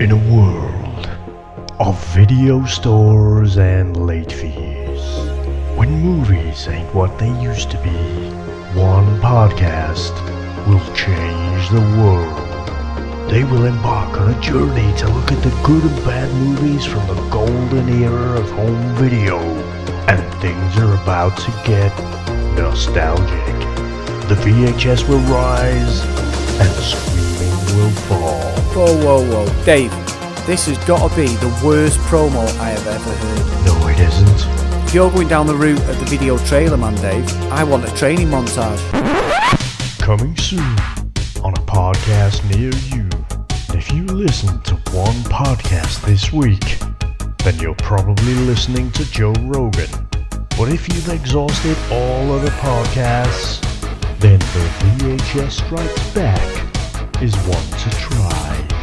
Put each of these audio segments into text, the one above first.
In a world of video stores and late fees, when movies ain't what they used to be, one podcast will change the world. They will embark on a journey to look at the good and bad movies from the golden era of home video. And things are about to get nostalgic. The VHS will rise and screaming will fall. Whoa, whoa, whoa. Dave, this has got to be the worst promo I have ever heard. No, it isn't. If you're going down the route of the video trailer, man, Dave, I want a training montage. Coming soon on a podcast near you. If you listen to one podcast this week, then you're probably listening to Joe Rogan. But if you've exhausted all other podcasts, then the VHS Strikes Back is one to try.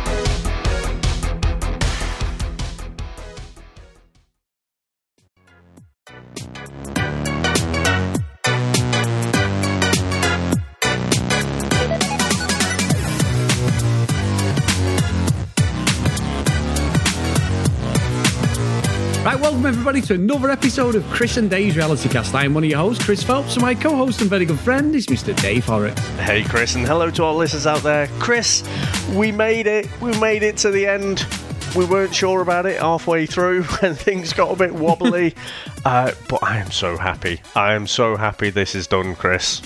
Everybody to another episode of Chris and Dave's Reality Cast. I'm one of your hosts, Chris Phelps, and my co-host and very good friend is Mr. Dave Horrocks. Hey, Chris, and hello to our listeners out there. Chris, we made it. We made it to the end. We weren't sure about it halfway through, and things got a bit wobbly. uh, but I am so happy. I am so happy this is done, Chris.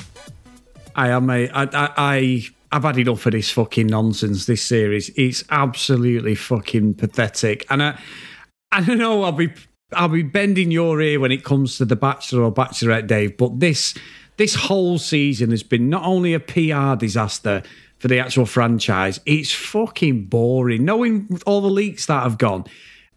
I am a, I, I, I, I've had enough of this fucking nonsense. This series, it's absolutely fucking pathetic, and I, I don't know. I'll be, I'll be bending your ear when it comes to the Bachelor or Bachelorette, Dave. But this, this whole season has been not only a PR disaster for the actual franchise, it's fucking boring. Knowing all the leaks that have gone.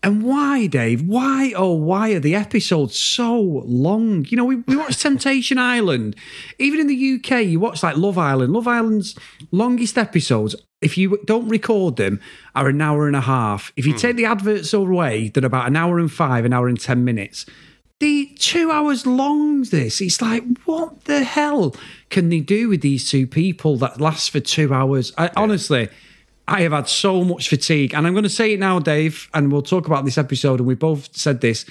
And why, Dave? Why, oh, why are the episodes so long? You know, we, we watched Temptation Island. Even in the UK, you watch like Love Island. Love Island's longest episodes, if you don't record them, are an hour and a half. If you hmm. take the adverts away, they're about an hour and five, an hour and 10 minutes. The two hours long, this. It's like, what the hell can they do with these two people that last for two hours? I, Honestly, I have had so much fatigue. And I'm going to say it now, Dave, and we'll talk about this episode. And we both said this.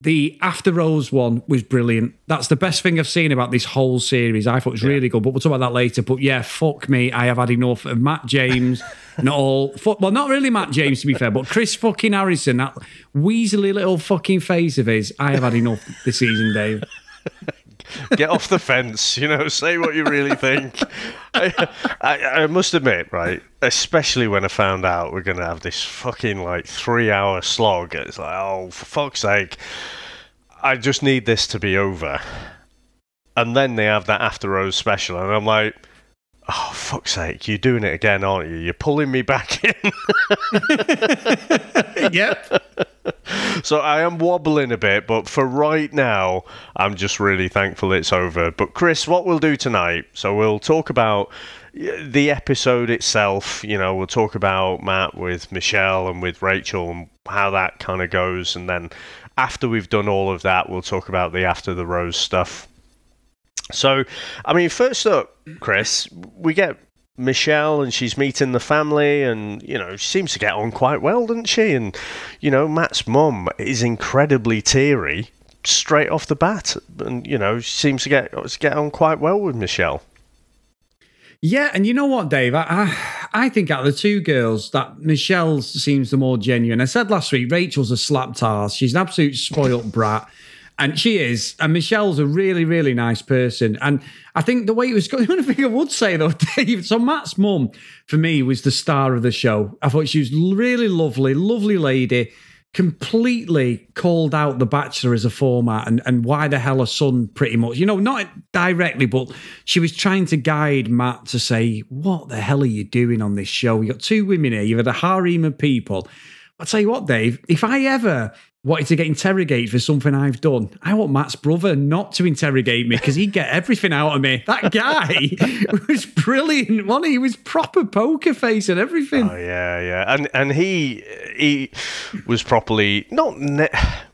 The After Rose one was brilliant. That's the best thing I've seen about this whole series. I thought it was really good, but we'll talk about that later. But yeah, fuck me. I have had enough of Matt James and all. fu- Well, not really Matt James, to be fair, but Chris fucking Harrison, that weaselly little fucking face of his. I have had enough this season, Dave. Get off the fence, you know, say what you really think. I, I, I must admit, right, especially when I found out we're going to have this fucking like three hour slog, it's like, oh, for fuck's sake, I just need this to be over. And then they have that After Rose special, and I'm like, oh, fuck's sake, you're doing it again, aren't you? You're pulling me back in. yep. So I am wobbling a bit, but for right now, I'm just really thankful it's over. But Chris, what we'll do tonight, so we'll talk about the episode itself. You know, we'll talk about Matt with Michelle and with Rachel and how that kind of goes, and then after we've done all of that, we'll talk about the after the rose stuff. So, I mean, first up, Chris, we get Michelle and she's meeting the family, and you know, she seems to get on quite well, doesn't she? And you know, Matt's mum is incredibly teary straight off the bat, and you know, she seems to get to get on quite well with Michelle. Yeah, and you know what, Dave? I, I I think out of the two girls, that Michelle seems the more genuine. I said last week, Rachel's a slap ass. She's an absolute spoilt brat. And she is. And Michelle's a really, really nice person. And I think the way it was going, the only thing I would say though, Dave, so Matt's mum, for me, was the star of the show. I thought she was really lovely, lovely lady, completely called out The Bachelor as a format and, and why the hell a son, pretty much. You know, not directly, but she was trying to guide Matt to say, What the hell are you doing on this show? You got two women here, you've had a harem of people. I'll tell you what, Dave, if I ever wanted to get interrogated for something I've done, I want Matt's brother not to interrogate me because he'd get everything out of me. That guy was brilliant, wasn't he? He was proper poker face and everything. Oh yeah, yeah, and and he he was properly not ne-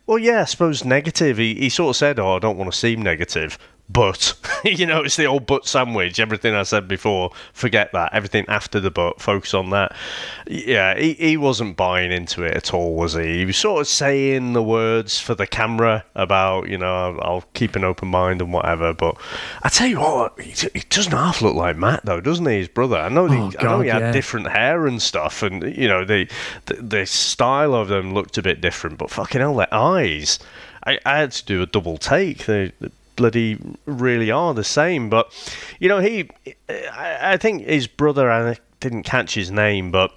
well, yeah, I suppose negative. He he sort of said, "Oh, I don't want to seem negative." But you know it's the old butt sandwich everything i said before forget that everything after the butt focus on that yeah he, he wasn't buying into it at all was he he was sort of saying the words for the camera about you know i'll, I'll keep an open mind and whatever but i tell you what he, he, doesn't half look like matt though doesn't he his brother i know, oh, I know he had yeah. different hair and stuff and you know the, the the style of them looked a bit different but fucking hell their eyes I, I had to do a double take. They, bloody really are the same. But you know, he, I, I think his brother, I didn't catch his name, but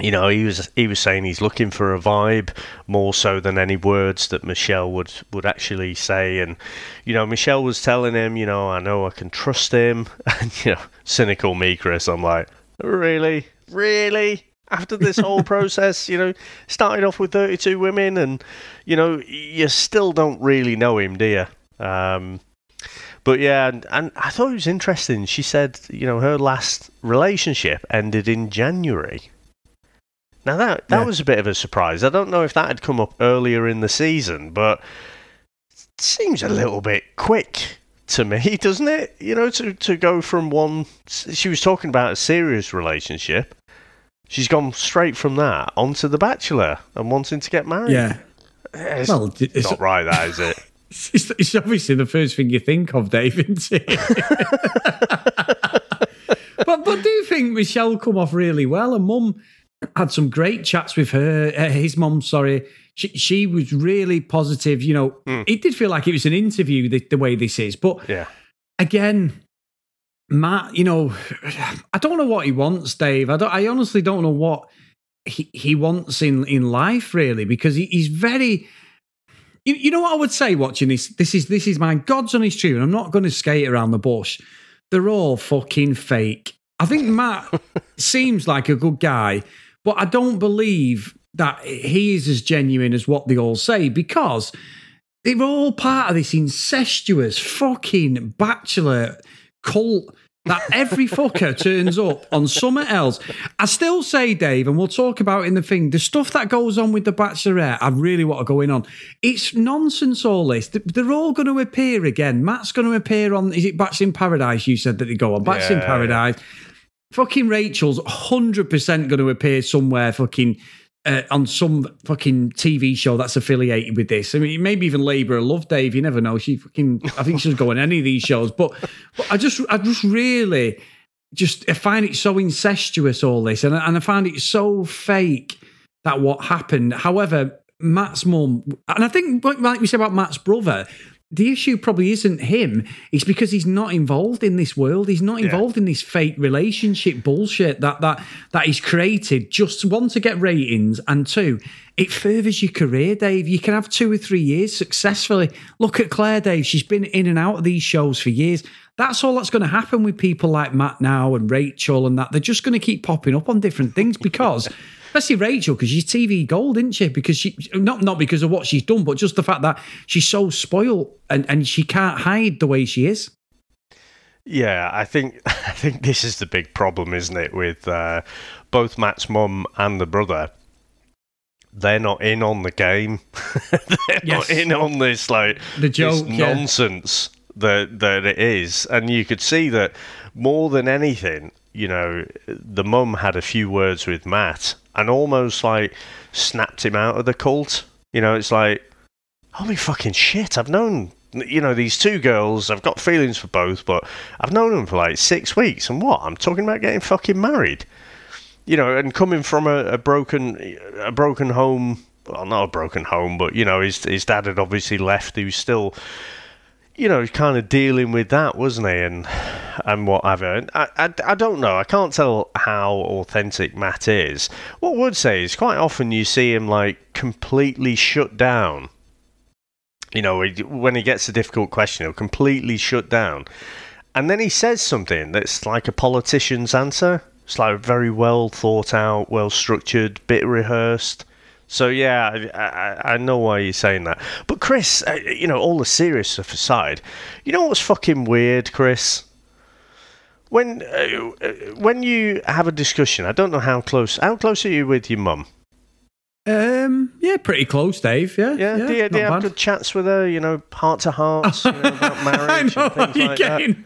you know, he was he was saying he's looking for a vibe more so than any words that Michelle would would actually say. And you know, Michelle was telling him, you know, I know I can trust him. And you know, cynical me, Chris, I'm like, really, really. After this whole process, you know, starting off with 32 women, and you know, you still don't really know him, do you? Um, but yeah, and, and I thought it was interesting. She said, you know, her last relationship ended in January. Now that that yeah. was a bit of a surprise. I don't know if that had come up earlier in the season, but it seems a little bit quick to me, doesn't it? You know, to to go from one. She was talking about a serious relationship. She's gone straight from that onto The Bachelor and wanting to get married. Yeah. It's well, it's not right, that is it? It's, it's, obviously the first thing you think of, Dave, isn't it? but but do you think Michelle come off really well? And Mum had some great chats with her. Uh, his mum, sorry, she she was really positive. You know, mm. it did feel like it was an interview the, the way this is, but yeah, again. Matt, you know, I don't know what he wants, Dave. I don't. I honestly don't know what he, he wants in in life, really, because he, he's very you, you know what I would say watching this? This is this is my God's honest truth, and I'm not going to skate around the bush. They're all fucking fake. I think Matt seems like a good guy, but I don't believe that he is as genuine as what they all say because they're all part of this incestuous fucking bachelor cult that every fucker turns up on something else. I still say, Dave, and we'll talk about in the thing, the stuff that goes on with the Bachelorette, I really want to go in on. It's nonsense, all this. They're all going to appear again. Matt's going to appear on, is it Bachelor in Paradise? You said that they go on. Bachelor yeah, in Paradise. Yeah. Fucking Rachel's 100% going to appear somewhere fucking uh, on some fucking TV show that's affiliated with this. I mean, maybe even Labour Love, Dave. You never know. She fucking, I think she's going on any of these shows. But, but I just, I just really, just I find it so incestuous all this, and and I find it so fake that what happened. However, Matt's mum, and I think like we said about Matt's brother, the issue probably isn't him. It's because he's not involved in this world. He's not involved yeah. in this fake relationship bullshit that that that he's created. Just one to get ratings, and two, it furthers your career, Dave. You can have two or three years successfully. Look at Clare, Dave. She's been in and out of these shows for years. That's all that's going to happen with people like Matt now and Rachel and that. They're just going to keep popping up on different things because especially Rachel, because she's TV gold, isn't she? Because she not not because of what she's done, but just the fact that she's so spoiled and, and she can't hide the way she is. Yeah, I think I think this is the big problem, isn't it, with uh, both Matt's mum and the brother. They're not in on the game. they're yes. not in on this like the joke, nonsense that that it is, and you could see that more than anything, you know, the mum had a few words with Matt and almost like snapped him out of the cult. You know, it's like, holy fucking shit, I've known, you know, these two girls, I've got feelings for both, but I've known them for like six weeks, and what? I'm talking about getting fucking married. You know, and coming from a, a broken, a broken home, well, not a broken home, but, you know, his, his dad had obviously left, he was still you know, kind of dealing with that, wasn't he? And and whatever. And I, I, I don't know. I can't tell how authentic Matt is. What I would say is quite often you see him like completely shut down. You know, when he gets a difficult question, he'll completely shut down. And then he says something that's like a politician's answer. It's like very well thought out, well structured, bit rehearsed. So yeah, I, I, know why you're saying that. But Chris, uh, you know, all the serious stuff aside, you know what's fucking weird, Chris? When uh, when you have a discussion, I don't know how close. How close are you with your mum? Um, yeah, pretty close, Dave. Yeah, Yeah, do you, do you have good chats with her? You know, heart to hearts you know, about I marriage know what things you're like that. getting.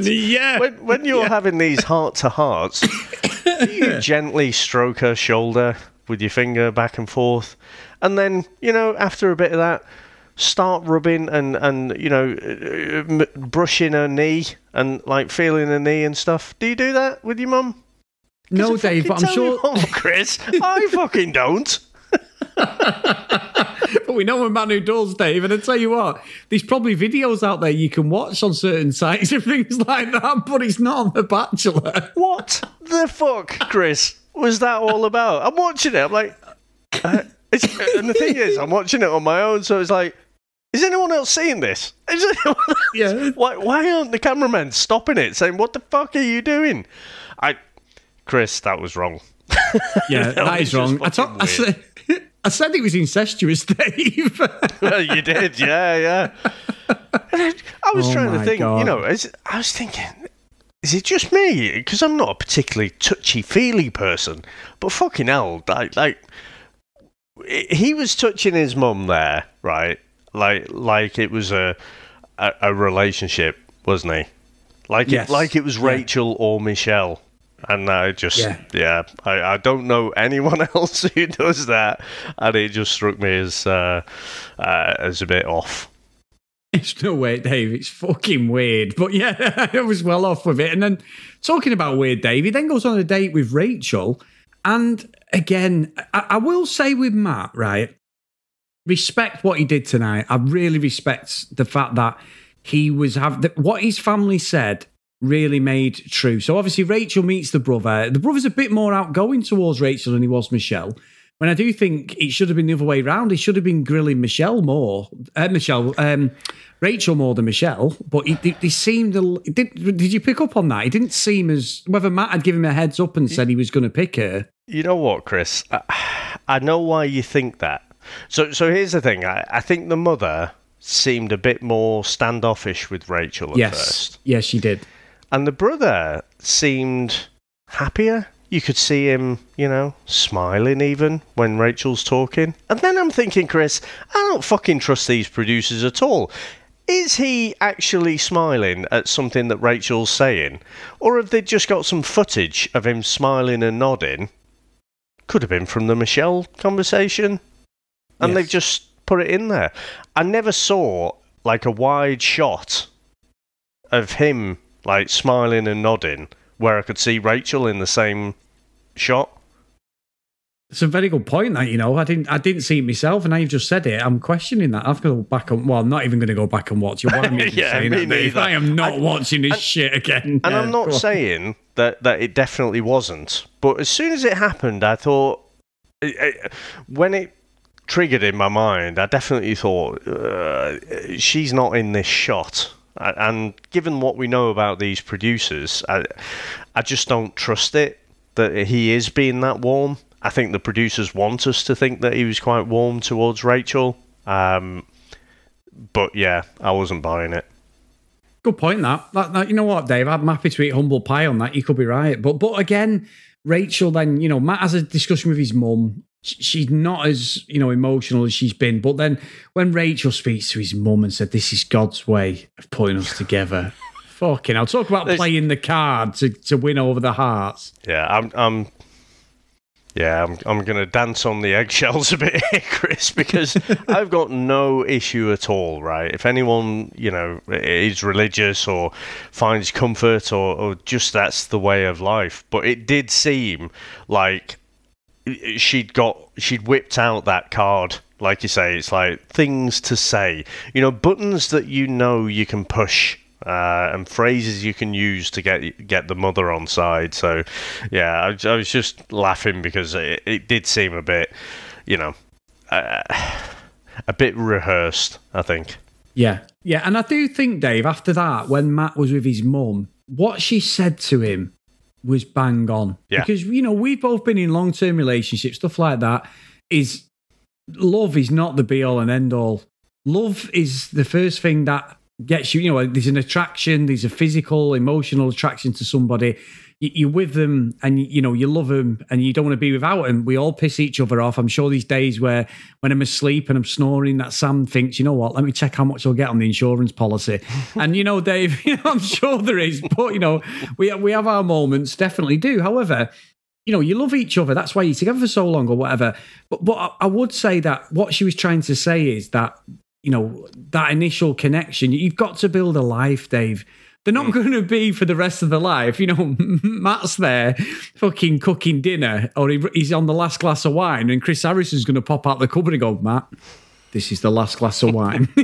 yeah. When, when you're having these heart to hearts, you gently stroke her shoulder with your finger back and forth, and then you know after a bit of that, start rubbing and and you know uh, m- brushing her knee and like feeling her knee and stuff. Do you do that with your mum? no, Dave, but I'm sure. mum, Chris. I fucking don't. But we know a man who does, Dave. And I tell you what, there's probably videos out there you can watch on certain sites and things like that, but it's not on The Bachelor. What the fuck, Chris? Was that all about? I'm watching it. I'm like, uh, it's, and the thing is, I'm watching it on my own, so it's like, is anyone else seeing this? Is anyone else? Yeah. Why, why aren't the cameramen stopping it, saying, "What the fuck are you doing?" I, Chris, that was wrong. Yeah, That that is wrong. I, thought, I, said, I said it was incestuous, Dave. You did, yeah, yeah. I, I was Oh trying to think, you know, I was thinking, is it just me? Because I'm not a particularly touchy feely person, but fucking hell, like, like he was touching his mum there, right? Like, like it was a a, a relationship, wasn't he? Like, Yes. it, like it was Yeah. Rachel or Michelle. And I just, Yeah. yeah, I, I don't know anyone else who does that, and it just struck me as uh, uh, as a bit off. It's no way, Dave. It's fucking weird. But yeah, I was well off with it. And then talking about weird, Dave, he then goes on a date with Rachel. And again, I, I will say with Matt, right? Respect what he did tonight. I really respect the fact that he was have that what his family said really made true. So obviously Rachel meets the brother. The brother's a bit more outgoing towards Rachel than he was Michelle. When I do think it should have been the other way around, He should have been grilling Michelle more, uh, Michelle, um, Rachel more than Michelle. But he, he, he seemed. Did did you pick up on that? He didn't seem as whether Matt had given him a heads up and said he was going to pick her. You know what, Chris? I, I know why you think that. So, so here's the thing. I, I think the mother seemed a bit more standoffish with Rachel at yes, first, yes, she did. And the brother seemed happier. You could see him, you know, smiling even when Rachel's talking. And then I'm thinking, Chris, I don't fucking trust these producers at all. Is he actually smiling at something that Rachel's saying? Or have they just got some footage of him smiling and nodding? Could have been from the Michelle conversation. And Yes. they've just put it in there. I never saw like a wide shot of him like smiling and nodding where I could see Rachel in the same shot. It's a very good point. That you know, I didn't, I didn't see it myself, and now you've just said it. I'm questioning that. I've got to go back and well, I'm not even going to go back and watch it. Why am I Yeah, saying me that, neither. I am not I- watching this and- shit again. And Yeah, I'm not saying that, that it definitely wasn't, but as soon as it happened, I thought, it, it- when it triggered in my mind, I definitely thought, uh, she's not in this shot. And given what we know about these producers, I, I just don't trust it that he is being that warm. I think the producers want us to think that he was quite warm towards Rachel. Um, but yeah, I wasn't buying it. Good point. That. that, that- you know what, Dave? I'm happy to eat humble pie on that. You could be right, but but again, Rachel. Then you know, Matt has a discussion with his mum. Sh- She's not as you know emotional as she's been, but then when Rachel speaks to his mum and said, "This is God's way of putting us together," fucking, I'll talk about There's- playing the card to, to win over the hearts. Yeah, I'm. I'm yeah, I'm. I'm gonna dance on the eggshells a bit here, Chris, because I've got no issue at all. Right? If anyone, you know, is religious or finds comfort, or, or just that's the way of life, but it did seem like she'd got she'd whipped out that card like you say it's like things to say. You know buttons that you know you can push uh, and phrases you can use to get get the mother on side. So yeah i, I was just laughing because it, it did seem a bit you know uh, a bit rehearsed i think. Yeah, yeah, and I do think Dave. After that, when Matt was with his mum, what she said to him was bang on. Yeah. Because you know we've both been in long term relationships, stuff like that. Is love is not the be all and end all. Love is the first thing that gets you. You know, there's an attraction, there's a physical, emotional attraction to somebody. You- you're with them and you know you love them and you don't want to be without them. We all piss each other off. I'm sure these days where when I'm asleep and I'm snoring, that Sam thinks, you know what? Let me check how much I'll get on the insurance policy. and you know, Dave, you know, I'm sure there is, but you know, we we have our moments, definitely do. However, you know, you love each other. That's why you're together for so long or whatever. But but I- I would say that what she was trying to say is that you know that initial connection. You've got to build a life, Dave. They're not going to be for the rest of their life. You know, Matt's there fucking cooking dinner, or he, he's on the last glass of wine, and Chris Harrison's going to pop out the cupboard and go, Matt, this is the last glass of wine.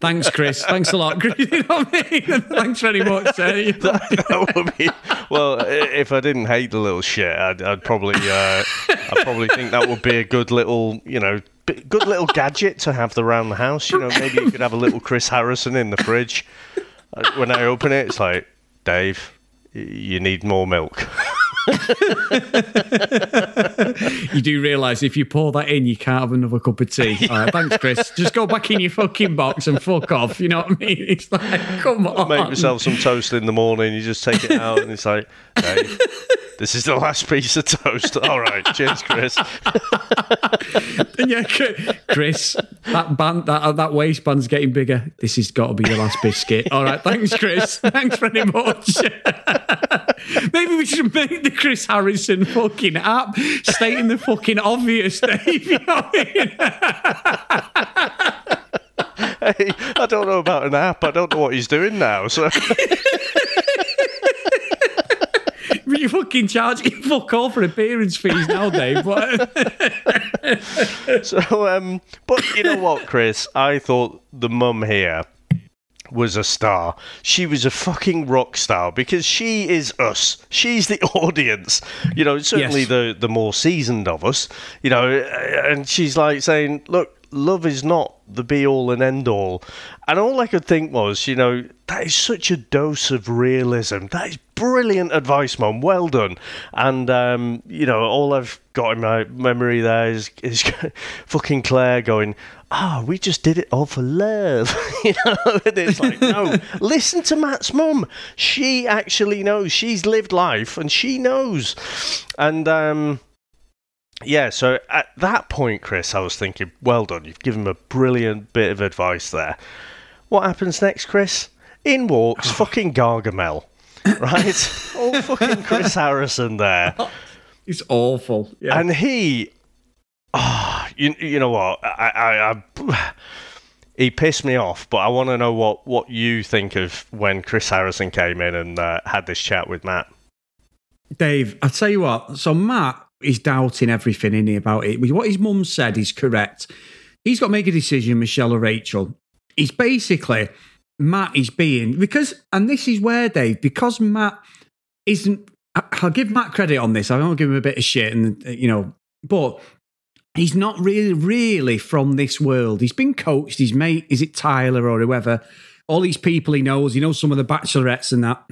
Thanks, Chris. Thanks a lot. Chris. You know what I mean? Thanks very much. uh, you know. that would be well. If I didn't hate the little shit, I'd, I'd probably, uh, I'd probably think that would be a good little, you know, good little gadget to have around the house. You know, maybe you could have a little Chris Harrison in the fridge. When I open it, it's like, Dave, you need more milk. You do realise if you pour that in, you can't have another cup of tea. All right, thanks, Chris. Just go back in your fucking box and fuck off. You know what I mean? It's like, come on. Make myself some toast in the morning. You just take it out, and it's like, Dave, this is the last piece of toast. All right, cheers, Chris. yeah, Chris, that band, that uh, that waistband's getting bigger. This has got to be your last biscuit. All right, thanks, Chris. Thanks very much. Maybe we should make the Chris Harrison fucking app stating the fucking obvious, Dave. You know I mean? Hey, I don't know about an app. I don't know what he's doing now. So. You fucking charging fuck all for appearance fees now, Dave. But So, um, but you know what, Chris? I thought the mum here was a star. She was a fucking rock star because she is us. She's the audience. You know, certainly Yes. the the more seasoned of us. You know, and she's like saying, "Look, love is not the be all and end all." And all I could think was, you know, that is such a dose of realism. That is brilliant advice, mum. Well done. And um, you know, all I've got in my memory there is is fucking Clare going, "Ah, we just did it all for love." you know, and it's like, no, listen to Matt's mum. She actually knows. She's lived life, and she knows. And um, yeah, so at that point, Chris, I was thinking, well done. You've given him a brilliant bit of advice there. What happens next, Chris? In walks fucking Gargamel. Right? All fucking Chris Harrison there. it's awful. Yeah. And he, ah, you, you know what? I, I, I, he pissed me off. But I want to know what, what you think of when Chris Harrison came in and uh, had this chat with Matt. Dave, I'll tell you what. So Matt is doubting everything in here about it. What his mum said is correct. He's got to make a decision, Michelle or Rachel. He's basically Matt is being because, and this is where Dave, because Matt isn't. I- I'll give Matt credit on this. I won't give him a bit of shit, and uh, you know, but he's not really, really from this world. He's been coached. His mate, is it Tyler or whoever? All these people he knows. He knows some of the bachelorettes and that.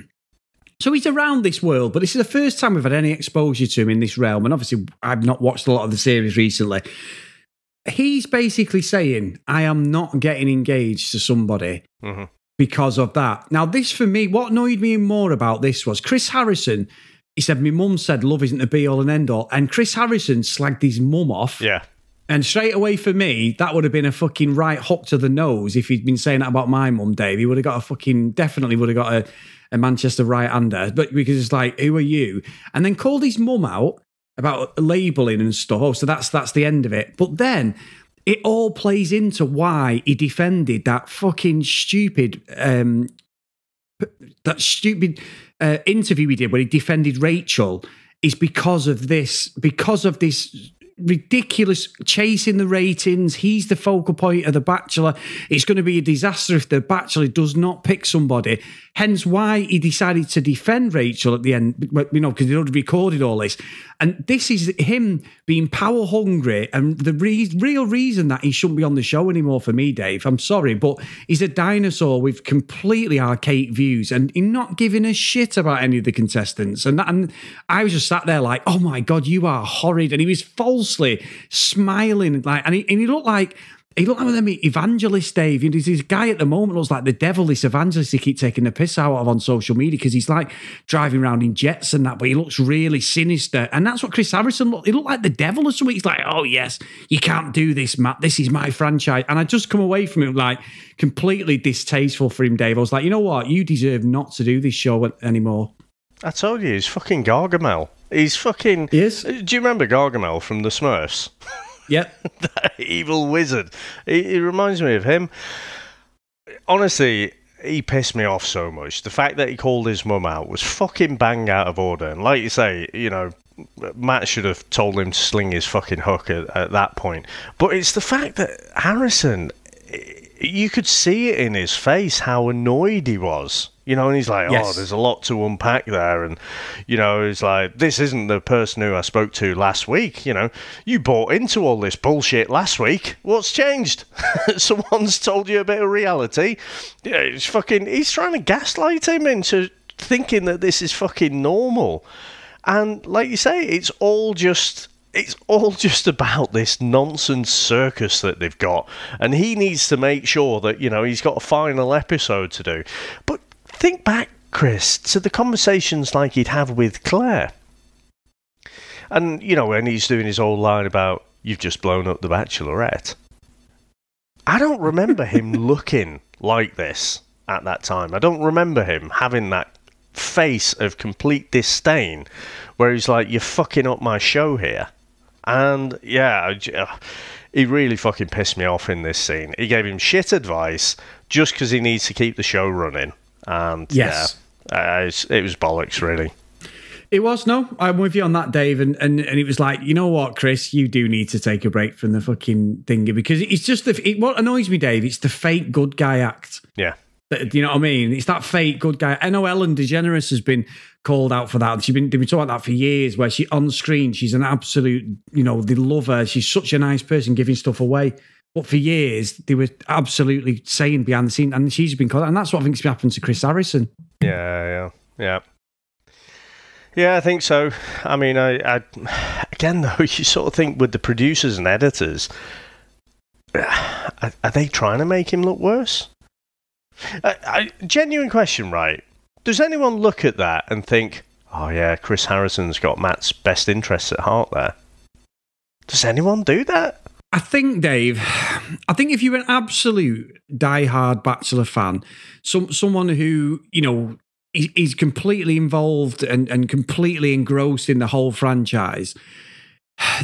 So he's around this world, but this is the first time we've had any exposure to him in this realm. And obviously, I've not watched a lot of the series recently. He's basically saying, I am not getting engaged to somebody Mhm. because of that. Now, this for me, what annoyed me more about this was Chris Harrison. He said, My mum said love isn't the be all and end all. And Chris Harrison slagged his mum off. Yeah. And straight away for me, that would have been a fucking right hook to the nose if he'd been saying that about my mum, Dave. He would have got a fucking, definitely would have got a, a Manchester right hander. But because it's like, who are you? And then called his mum out about labeling and stuff. Oh, so that's that's the end of it. But then it all plays into why he defended that fucking stupid um that stupid uh, interview he did where he defended Rachel is because of this because of this ridiculous chasing the ratings. He's the focal point of the bachelor. It's going to be a disaster if the bachelor does not pick somebody. Hence why he decided to defend rachel at the end you know because he'd already recorded all this and this is him being power hungry and the re- real reason that he shouldn't be on the show anymore for me dave i'm sorry but he's a dinosaur with completely archaic views and he's not giving a shit about any of the contestants. And that, and i was just sat there like oh my god you are horrid. And he was falsely smiling like and he, and he looked like He looked like them evangelists, Dave. You know, There's this guy at the moment looks like the devil, this evangelist he keep taking the piss out of on social media because he's like driving around in jets and that, but he looks really sinister. And that's what Chris Harrison looked. He looked like the devil or something. He's like, oh, yes, you can't do this, Matt. This is my franchise. And I just come away from it like completely distasteful for him, Dave. I was like, you know what? You deserve not to do this show anymore. I told you, he's fucking Gargamel. He's fucking. Yes. Do you remember Gargamel from the Smurfs? Yep. that evil wizard. He, he reminds me of him. Honestly, he pissed me off so much. The fact that he called his mum out was fucking bang out of order. And like you say, you know, Matt should have told him to sling his fucking hook at, at that point. But it's the fact that Harrison, you could see it in his face how annoyed he was. You know, and he's like, oh, Yes. oh, there's a lot to unpack there. And, you know, he's like, this isn't the person who I spoke to last week. You know, you bought into all this bullshit last week. What's changed? Someone's told you a bit of reality. Yeah, it's fucking, he's trying to gaslight him into thinking that this is fucking normal. And like you say, it's all just it's all just about this nonsense circus that they've got. And he needs to make sure that, you know, he's got a final episode to do. But think back, Chris, to the conversations like he'd have with Clare. And, you know, when he's doing his old line about, you've just blown up the Bachelorette. I don't remember him looking like this at that time. I don't remember him having that face of complete disdain where he's like, You're fucking up my show here. And yeah, uh, he really fucking pissed me off in this scene. He gave him shit advice just because he needs to keep the show running. And Yes. yeah, it was bollocks, really. It was no, I'm with you on that, Dave, and, and and it was like, you know what, Chris, you do need to take a break from the fucking thingy because it's just the it, what annoys me, Dave. It's the fake good guy act. Yeah. Do you know what I mean? It's that fake good guy. I know Ellen DeGeneres has been called out for that. She's been they've been talking about that for years. Where she on screen, she's an absolute, you know, they love her. She's such a nice person, giving stuff away. But for years, they were absolutely saying behind the scene, and she's been out. and that's what I think's happened to Chris Harrison. Yeah, yeah, yeah. Yeah, I think so. I mean, I, I again though, you sort of think with the producers and editors, are, are they trying to make him look worse? Genuine question, right? Does anyone look at that and think, "Oh yeah, Chris Harrison's got Matt's best interests at heart"? There. Does anyone do that? I think, Dave, I think if you're an absolute die-hard Bachelor fan, some someone who, you know, is, is completely involved and, and completely engrossed in the whole franchise,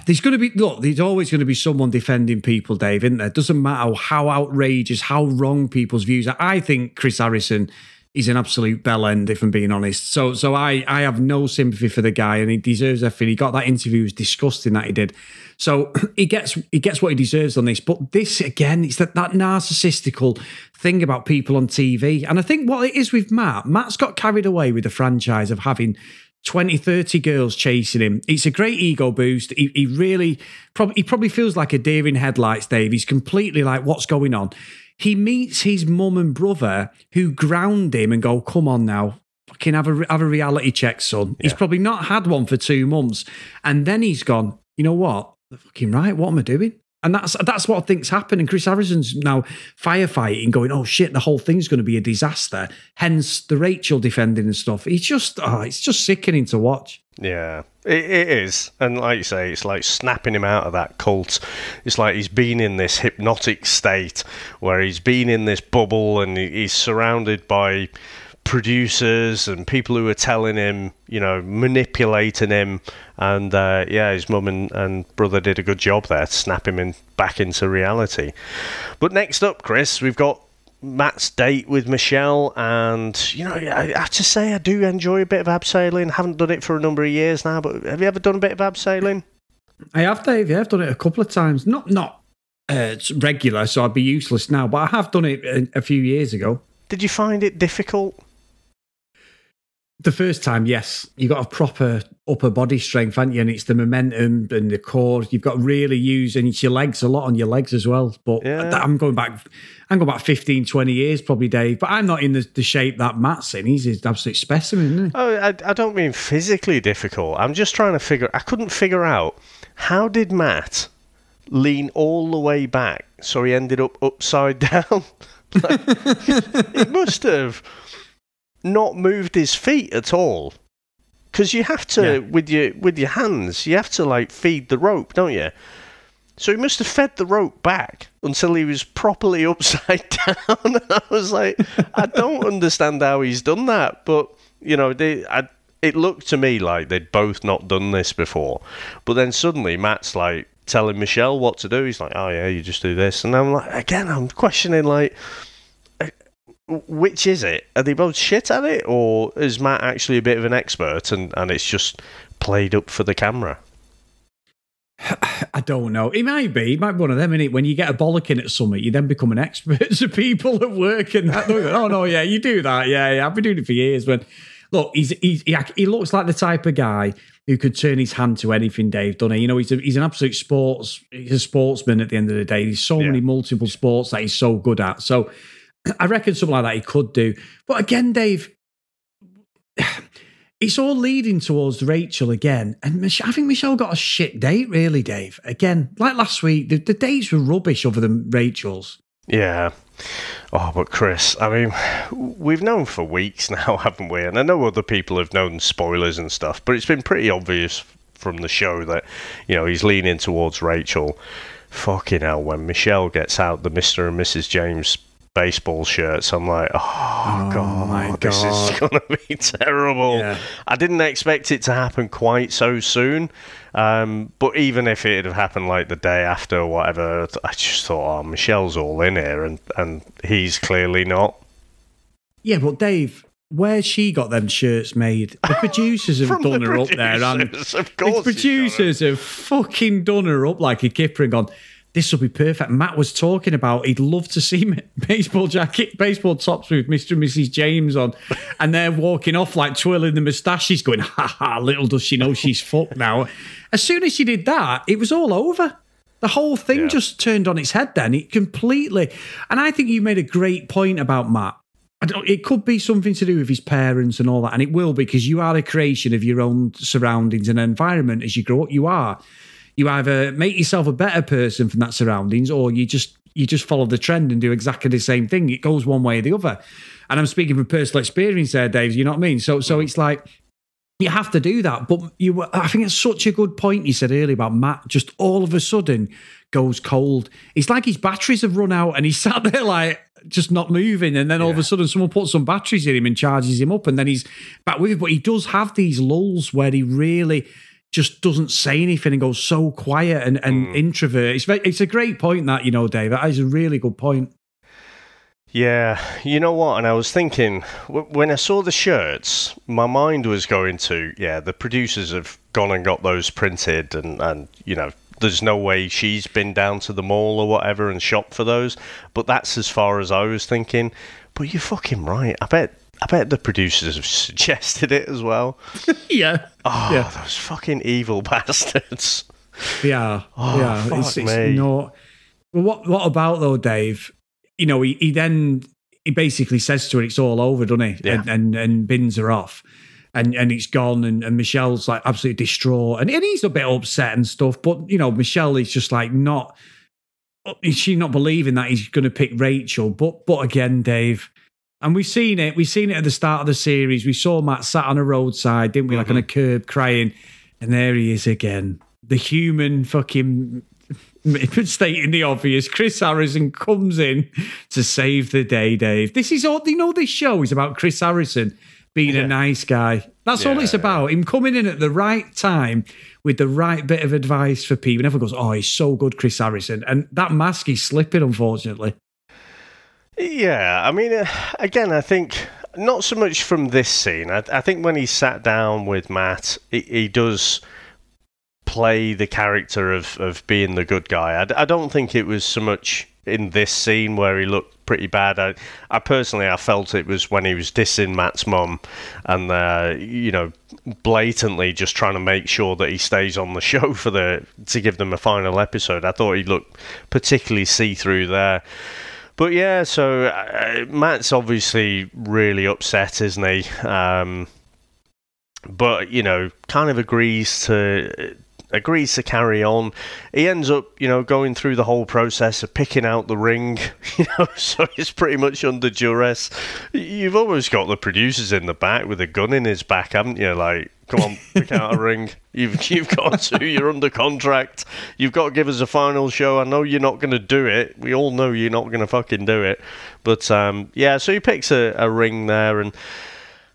there's going to be, look, there's always going to be someone defending people, Dave, isn't there? Doesn't matter how outrageous, how wrong people's views are. I think Chris Harrison is an absolute bell end, if I'm being honest. So, so I, I have no sympathy for the guy, and he deserves everything. He got that interview; it was disgusting that he did. So he gets he gets what he deserves on this. But this again, it's that that narcissistical thing about people on TV, and I think what it is with Matt, Matt's got carried away with the franchise of having 20, 30 girls chasing him. It's a great ego boost. He, he really, probably, he probably feels like a deer in headlights, Dave. He's completely like, what's going on? He meets his mum and brother who ground him and go, come on now. Fucking have a, have a reality check, son. He's probably not had one for two months. And then he's gone, you know what? They're fucking right. What am I doing? And that's that's what I think's happened. And Chris Harrison's now firefighting, going, "Oh shit, the whole thing's going to be a disaster." Hence the Rachel defending and stuff. It's just, oh, it's just sickening to watch. Yeah, it, it is. And like you say, it's like snapping him out of that cult. It's like he's been in this hypnotic state where he's been in this bubble and he's surrounded by producers and people who are telling him, you know, manipulating him. And uh, yeah, his mum and, and brother did a good job there to snap him in, back into reality. But next up, Chris, we've got Matt's date with Michelle, and you know, I, have to say I do enjoy a bit of abseiling. Haven't done it for a number of years now, but have you ever done a bit of abseiling? I have, Dave. Yeah, I've done it a couple of times. Not not uh, it's regular, so I'd be useless now. But I have done it a, a few years ago. Did you find it difficult? The first time, yes, you got a proper upper body strength, haven't you? And it's the momentum and the core. You've got really use, and it's your legs a lot on your legs as well. But Yeah. I'm going back, I'm going back 15, 20 years probably, Dave. But I'm not in the, the shape that Matt's in. He's an absolute specimen, isn't he? Oh, I, I don't mean physically difficult. I'm just trying to figure. I couldn't figure out how did Matt lean all the way back, so he ended up upside down. like, he must have not moved his feet at all. Because you have to Yeah. with your with your hands, you have to like feed the rope, don't you? So he must have fed the rope back until he was properly upside down. I was like, I don't understand how he's done that, but you know, they, I, it looked to me like they'd both not done this before. But then suddenly Matt's like telling Michelle what to do. He's like, "Oh yeah, you just do this," and I'm like, again, I'm questioning like, which is it? Are they both shit at it, or is Matt actually a bit of an expert and and it's just played up for the camera? I don't know. It might be. It might be one of them, innit? When you get a bollocking at something, you then become an expert to people at work and that. Oh, no, yeah, you do that. Yeah, yeah. I've been doing it for years. When Look, he's, he's, he, he looks like the type of guy who could turn his hand to anything, Dave, doesn't he? You know, he's, a, he's an absolute sports, he's a sportsman at the end of the day. There's so Yeah. many multiple sports that he's so good at. So I reckon something like that he could do. But again, Dave, it's all leading towards Rachel again. And Mich- I think Michelle got a shit date, really, Dave. Again, like last week, the, the dates were rubbish other than Rachel's. Yeah. Oh, but Chris, I mean, we've known for weeks now, haven't we? And I know other people have known spoilers and stuff, but it's been pretty obvious from the show that, you know, he's leaning towards Rachel. Fucking hell, when Michelle gets out the Mr. and Mrs. James baseball shirts, I'm like, oh, God, my this is going to be terrible. Yeah. I didn't expect it to happen quite so soon. Um, but even if it had happened like the day after or whatever, I just thought, oh, Michelle's all in here, and, and he's clearly not. Yeah, but Dave, where she got them shirts made, the producers have done her up there. And of the producers have fucking done her up like a kipper and gone, this will be perfect. Matt was talking about he'd love to see baseball jacket, baseball tops with Mr. and Mrs. James on. And they're walking off like twirling the moustaches, going, ha ha, little does she know she's fucked now. As soon as she did that, it was all over. The whole thing Yeah. just turned on its head then. It completely. And I think you made a great point about Matt. I don't, it could be something to do with his parents and all that, and it will because you are a creation of your own surroundings and environment as you grow up. You are. You either make yourself a better person from that surroundings, or you just you just follow the trend and do exactly the same thing. It goes one way or the other. And I'm speaking from personal experience there, Dave. You know what I mean? So so it's like you have to do that. But you, I think it's such a good point you said earlier about Matt. Just all of a sudden goes cold. It's like his batteries have run out, and he's sat there like just not moving. And then all of a sudden, someone puts some batteries in him and charges him up, and then he's back with it. But he does have these lulls where he really just doesn't say anything and goes so quiet and, and mm. introvert. It's very, it's a great point that you know, Dave. That is a really good point. Yeah, you know what? And I was thinking when I saw the shirts, my mind was going to, yeah, the producers have gone and got those printed, and and you know, there's no way she's been down to the mall or whatever and shopped for those. But that's as far as I was thinking. But you're fucking right. I bet. I bet the producers have suggested it as well. Yeah, Oh, Yeah. those fucking evil bastards. Yeah, Oh, yeah. fuck it's, it's not. Well, what what about though, Dave? You know, he, he then he basically says to her, "It's all over," doesn't he? Yeah. And, and and bins her off, and and it's gone. And, and Michelle's like absolutely distraught, and, and he's a bit upset and stuff. But you know, Michelle is just like not. Is she not believing that he's going to pick Rachel? But but again, Dave. And we've seen it. We've seen it at the start of the series. We saw Matt sat on a roadside, didn't we? Like on a mm-hmm. curb crying. And there he is again. The human fucking stating the obvious. Chris Harrison comes in to save the day, Dave. This is all you know, this show is about Chris Harrison being a nice guy. That's all it's Yeah. about. Him coming in at the right time with the right bit of advice for people. And Everyone goes, Oh, he's so good, Chris Harrison. And that mask is slipping, unfortunately. Yeah, I mean, uh, again, I think not so much from this scene. I, I think when he sat down with Matt, he, he does play the character of, of being the good guy. I don't think it was so much in this scene where he looked pretty bad. I, I personally, I felt it was when he was dissing Matt's mum and, uh, you know, blatantly just trying to make sure that he stays on the show for the to give them a final episode. I thought he looked particularly see through there. But yeah, so uh, Matt's obviously really upset, isn't he? Um, but you know, kind of agrees to agrees to carry on. He ends up, you know, going through the whole process of picking out the ring, you know, so he's pretty much under duress. You've always got the producers in the back with a gun in his back, haven't you? Like, come on, pick out a ring. You've you've got to. You're under contract. You've got to give us a final show. I know you're not going to do it. We all know you're not going to fucking do it. But um, yeah, so he picks a, a ring there, and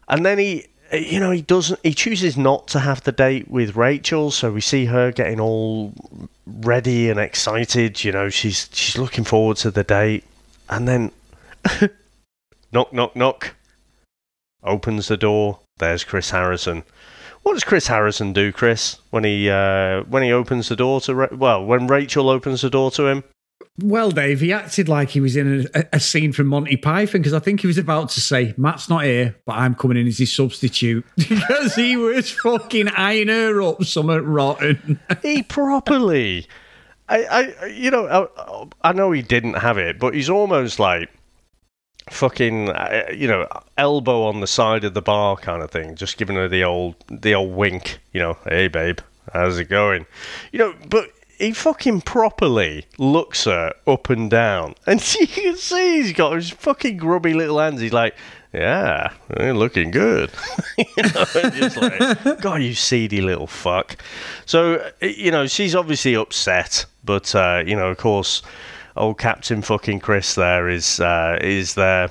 and then he you know, he doesn't. He chooses not to have the date with Rachel, so we see her getting all ready and excited. You know, she's she's looking forward to the date, and then knock, knock, knock. Opens the door. There's Chris Harrison. What does Chris Harrison do, Chris, when he uh, when he opens the door to Ra- well, when Rachel opens the door to him? Well, Dave, he acted like he was in a, a scene from Monty Python because I think he was about to say, Matt's not here, but I'm coming in as his substitute because he was fucking eyeing her up something rotten. he properly. I, I, you know, I, I know he didn't have it, but he's almost like fucking, uh, you know, elbow on the side of the bar kind of thing, just giving her the old, the old wink. You know, hey babe, how's it going? You know, but he fucking properly looks her up and down, and you can see he's got his fucking grubby little hands. He's like, "Yeah, they're looking good." you know, just like, God, you seedy little fuck. So you know, she's obviously upset, but uh, you know, of course, old Captain fucking Chris there is uh, is there,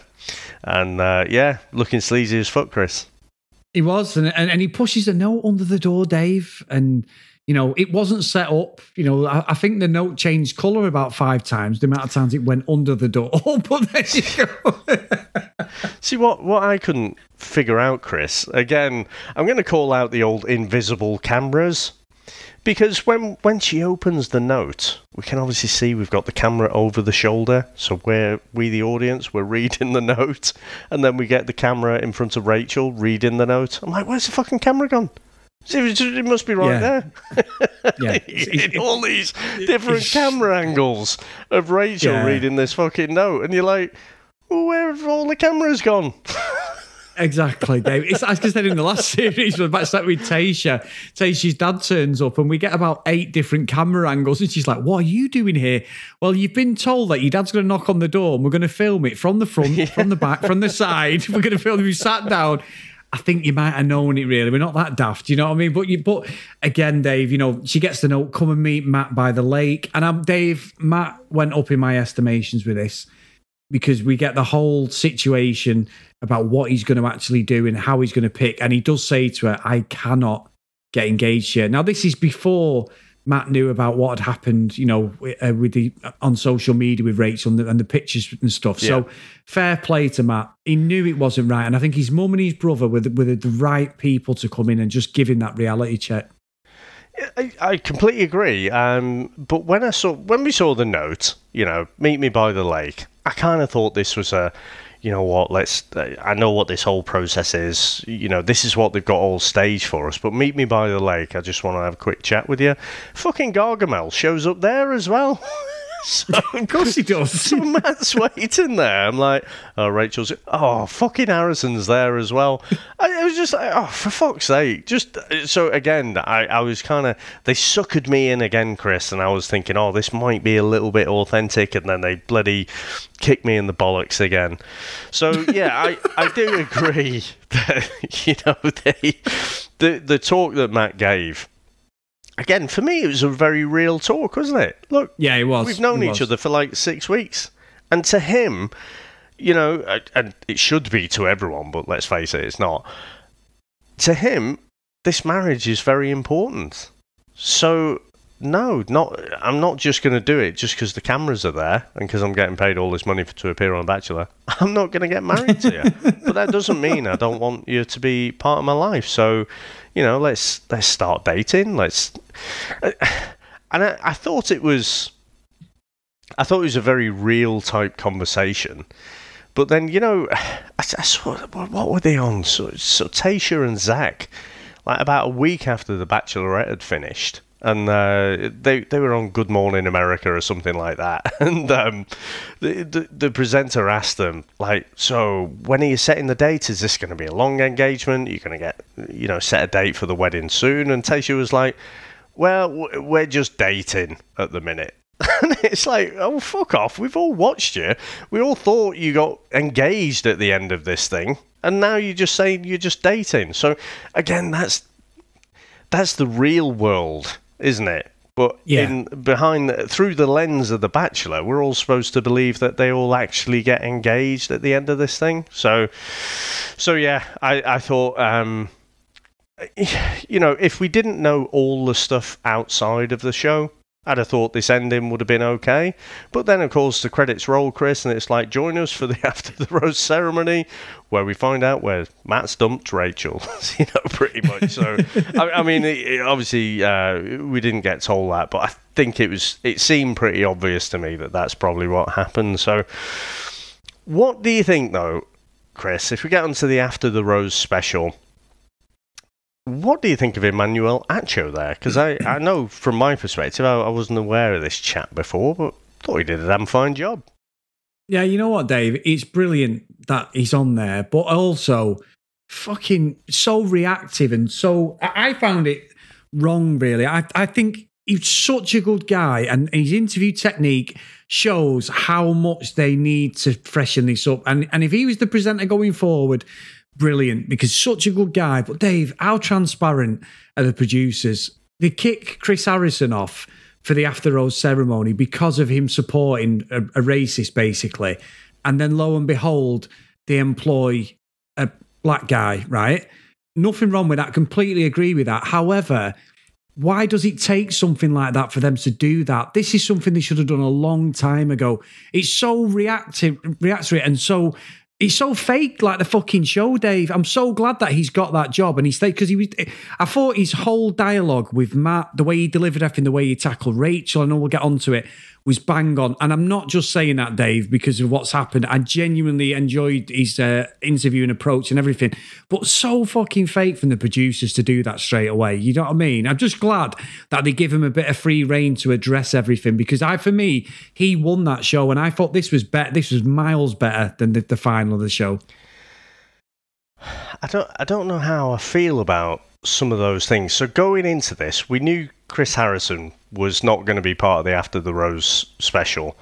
and uh, yeah, looking sleazy as fuck, Chris. He was, and, and and he pushes a note under the door, Dave, and you know, it wasn't set up. You know, I, I, think the note changed color about five times. The amount of times it went under the door. but there you go. See what what I couldn't figure out, Chris. Again, I'm going to call out the old invisible cameras because when when she opens the note, we can obviously see we've got the camera over the shoulder. So we're, we, the audience, we're reading the note, and then we get the camera in front of Rachel reading the note. I'm like, where's the fucking camera gone? It must be right yeah. there. yeah. in all these different camera angles of Rachel yeah. reading this fucking note, and you're like, well, where have all the cameras gone? Exactly, Dave. It's as I said in the last series, we're about to start with Tayshia. Tayshia's dad turns up, and we get about eight different camera angles, and she's like, "What are you doing here?" Well, you've been told that your dad's going to knock on the door, and we're going to film it from the front, yeah. from the back, from the side. We're going to film. You sat down, I think you might have known it really. We're not that daft, you know what I mean? But you, but again, Dave, you know, she gets the note, come and meet Matt by the lake. And I'm Dave, Matt went up in my estimations with this because we get the whole situation about what he's going to actually do and how he's going to pick. And he does say to her, I cannot get engaged here. Now, this is before Matt knew about what had happened, you know, uh, with the on social media with Rachel and the, and the pictures and stuff. Yeah. So fair play to Matt. He knew it wasn't right, and I think his mum and his brother were the, were the right people to come in and just give him that reality check. I, I completely agree. Um, but when I saw when we saw the note, you know, meet me by the lake, I kind of thought this was a you know what, let's, uh, I know what this whole process is. You know, this is what they've got all staged for us, but meet me by the lake. I just want to have a quick chat with you. Fucking Gargamel shows up there as well. So, of course he does. So Matt's waiting there. I'm like, oh, Rachel's. Oh, fucking Harrison's there as well. I, was just like, oh, for fuck's sake. Just so again, I, I was kind of they suckered me in again, Chris, and I was thinking, oh, this might be a little bit authentic, and then they bloody kick me in the bollocks again. So yeah, I, I do agree that you know they, the the talk that Matt gave again, for me, it was a very real talk, wasn't it? Look, yeah, it was. We've known it each was. other for like six weeks, and to him, you know, and it should be to everyone, but let's face it, it's not. To him, this marriage is very important. So no, not. I'm not just going to do it just because the cameras are there and because I'm getting paid all this money for, to appear on Bachelor. I'm not going to get married to you, but that doesn't mean I don't want you to be part of my life. So, you know, let's let's start dating. Let's. Uh, and I, I thought it was. I thought it was a very real type conversation. But then, you know, I, I saw, what were they on? So, so Tayshia and Zac, like about a week after The Bachelorette had finished, and uh, they they were on Good Morning America or something like that. And um, the, the, the presenter asked them like, "So when are you setting the date? Is this going to be a long engagement? You're going to get you know set a date for the wedding soon?" And Tayshia was like, well, we're just dating at the minute. And it's like, oh, fuck off. We've all watched you. We all thought you got engaged at the end of this thing. And now you're just saying you're just dating. So, again, that's that's the real world, isn't it? But Yeah. in behind through the lens of the Bachelor, we're all supposed to believe that they all actually get engaged at the end of this thing. So, so yeah, I I thought, um, you know, if we didn't know all the stuff outside of the show. I'd have thought this ending would have been okay. But then, of course, the credits roll, Chris, and it's like, join us for the After the Rose ceremony where we find out where Matt's dumped Rachel, you know, pretty much. So, I, I mean, it, it- obviously, uh, we didn't get told that, but I think it was, it seemed pretty obvious to me that that's probably what happened. So, what do you think, though, Chris, if we get onto the After the Rose special? What do you think of Emmanuel Acho there? Because I, I know from my perspective, I, I wasn't aware of this chap before, but thought he did a damn fine job. Yeah, you know what, Dave? It's brilliant that he's on there, but also fucking so reactive and so. I I found it wrong, really. I, I think he's such a good guy, and his interview technique shows how much they need to freshen this up. And and if he was the presenter going forward, brilliant because such a good guy. But Dave, how transparent are the producers? They kick Chris Harrison off for the after rose ceremony because of him supporting a, a racist, basically. And then lo and behold, they employ a black guy, right? Nothing wrong with that. Completely agree with that. However, why does it take something like that for them to do that? This is something they should have done a long time ago. It's so reactive, it, and so it's so fake, like the fucking show, Dave. I'm so glad that he's got that job and he stayed because he was. I thought his whole dialogue with Matt, the way he delivered everything, the way he tackled Rachel, I know we'll get onto it, was bang on. And I'm not just saying that, Dave, because of what's happened. I genuinely enjoyed his uh, interview and approach and everything, but so fucking fake from the producers to do that straight away. You know what I mean? I'm just glad that they give him a bit of free reign to address everything because I, for me, he won that show, and I thought this was better. This was miles better than the, the final of the show. I don't I don't know how I feel about some of those things. So going into this, we knew Chris Harrison was not going to be part of the After the Rose special.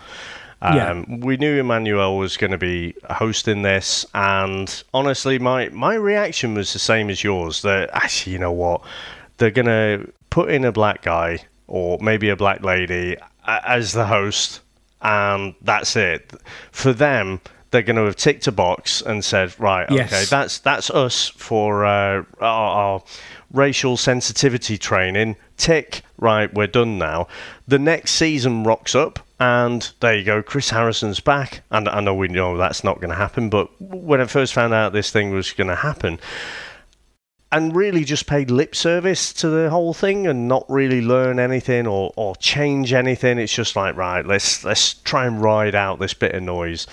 Um, Yeah. We knew Emmanuel was going to be hosting this, and honestly, my my reaction was the same as yours. That actually, you know what, they're going to put in a black guy or maybe a black lady as the host, and that's it. For them, they're going to have ticked a box and said, right, okay, that's that's us for uh, our, our racial sensitivity training. Tick, right, we're done now. The next season rocks up, and there you go. Chris Harrison's back, and I know we know that's not going to happen. But when I first found out this thing was going to happen, and really just paid lip service to the whole thing and not really learn anything or, or change anything. It's just like right, let's let's try and ride out this bit of noise.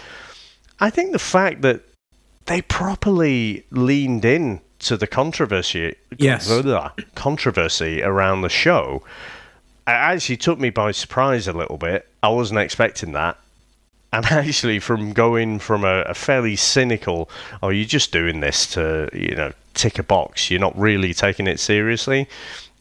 I think the fact that they properly leaned in to the controversy, Yes. controversy around the show, it actually took me by surprise a little bit. I wasn't expecting that. And actually, from going from a, a fairly cynical, oh, you're just doing this to, you know, tick a box, you're not really taking it seriously.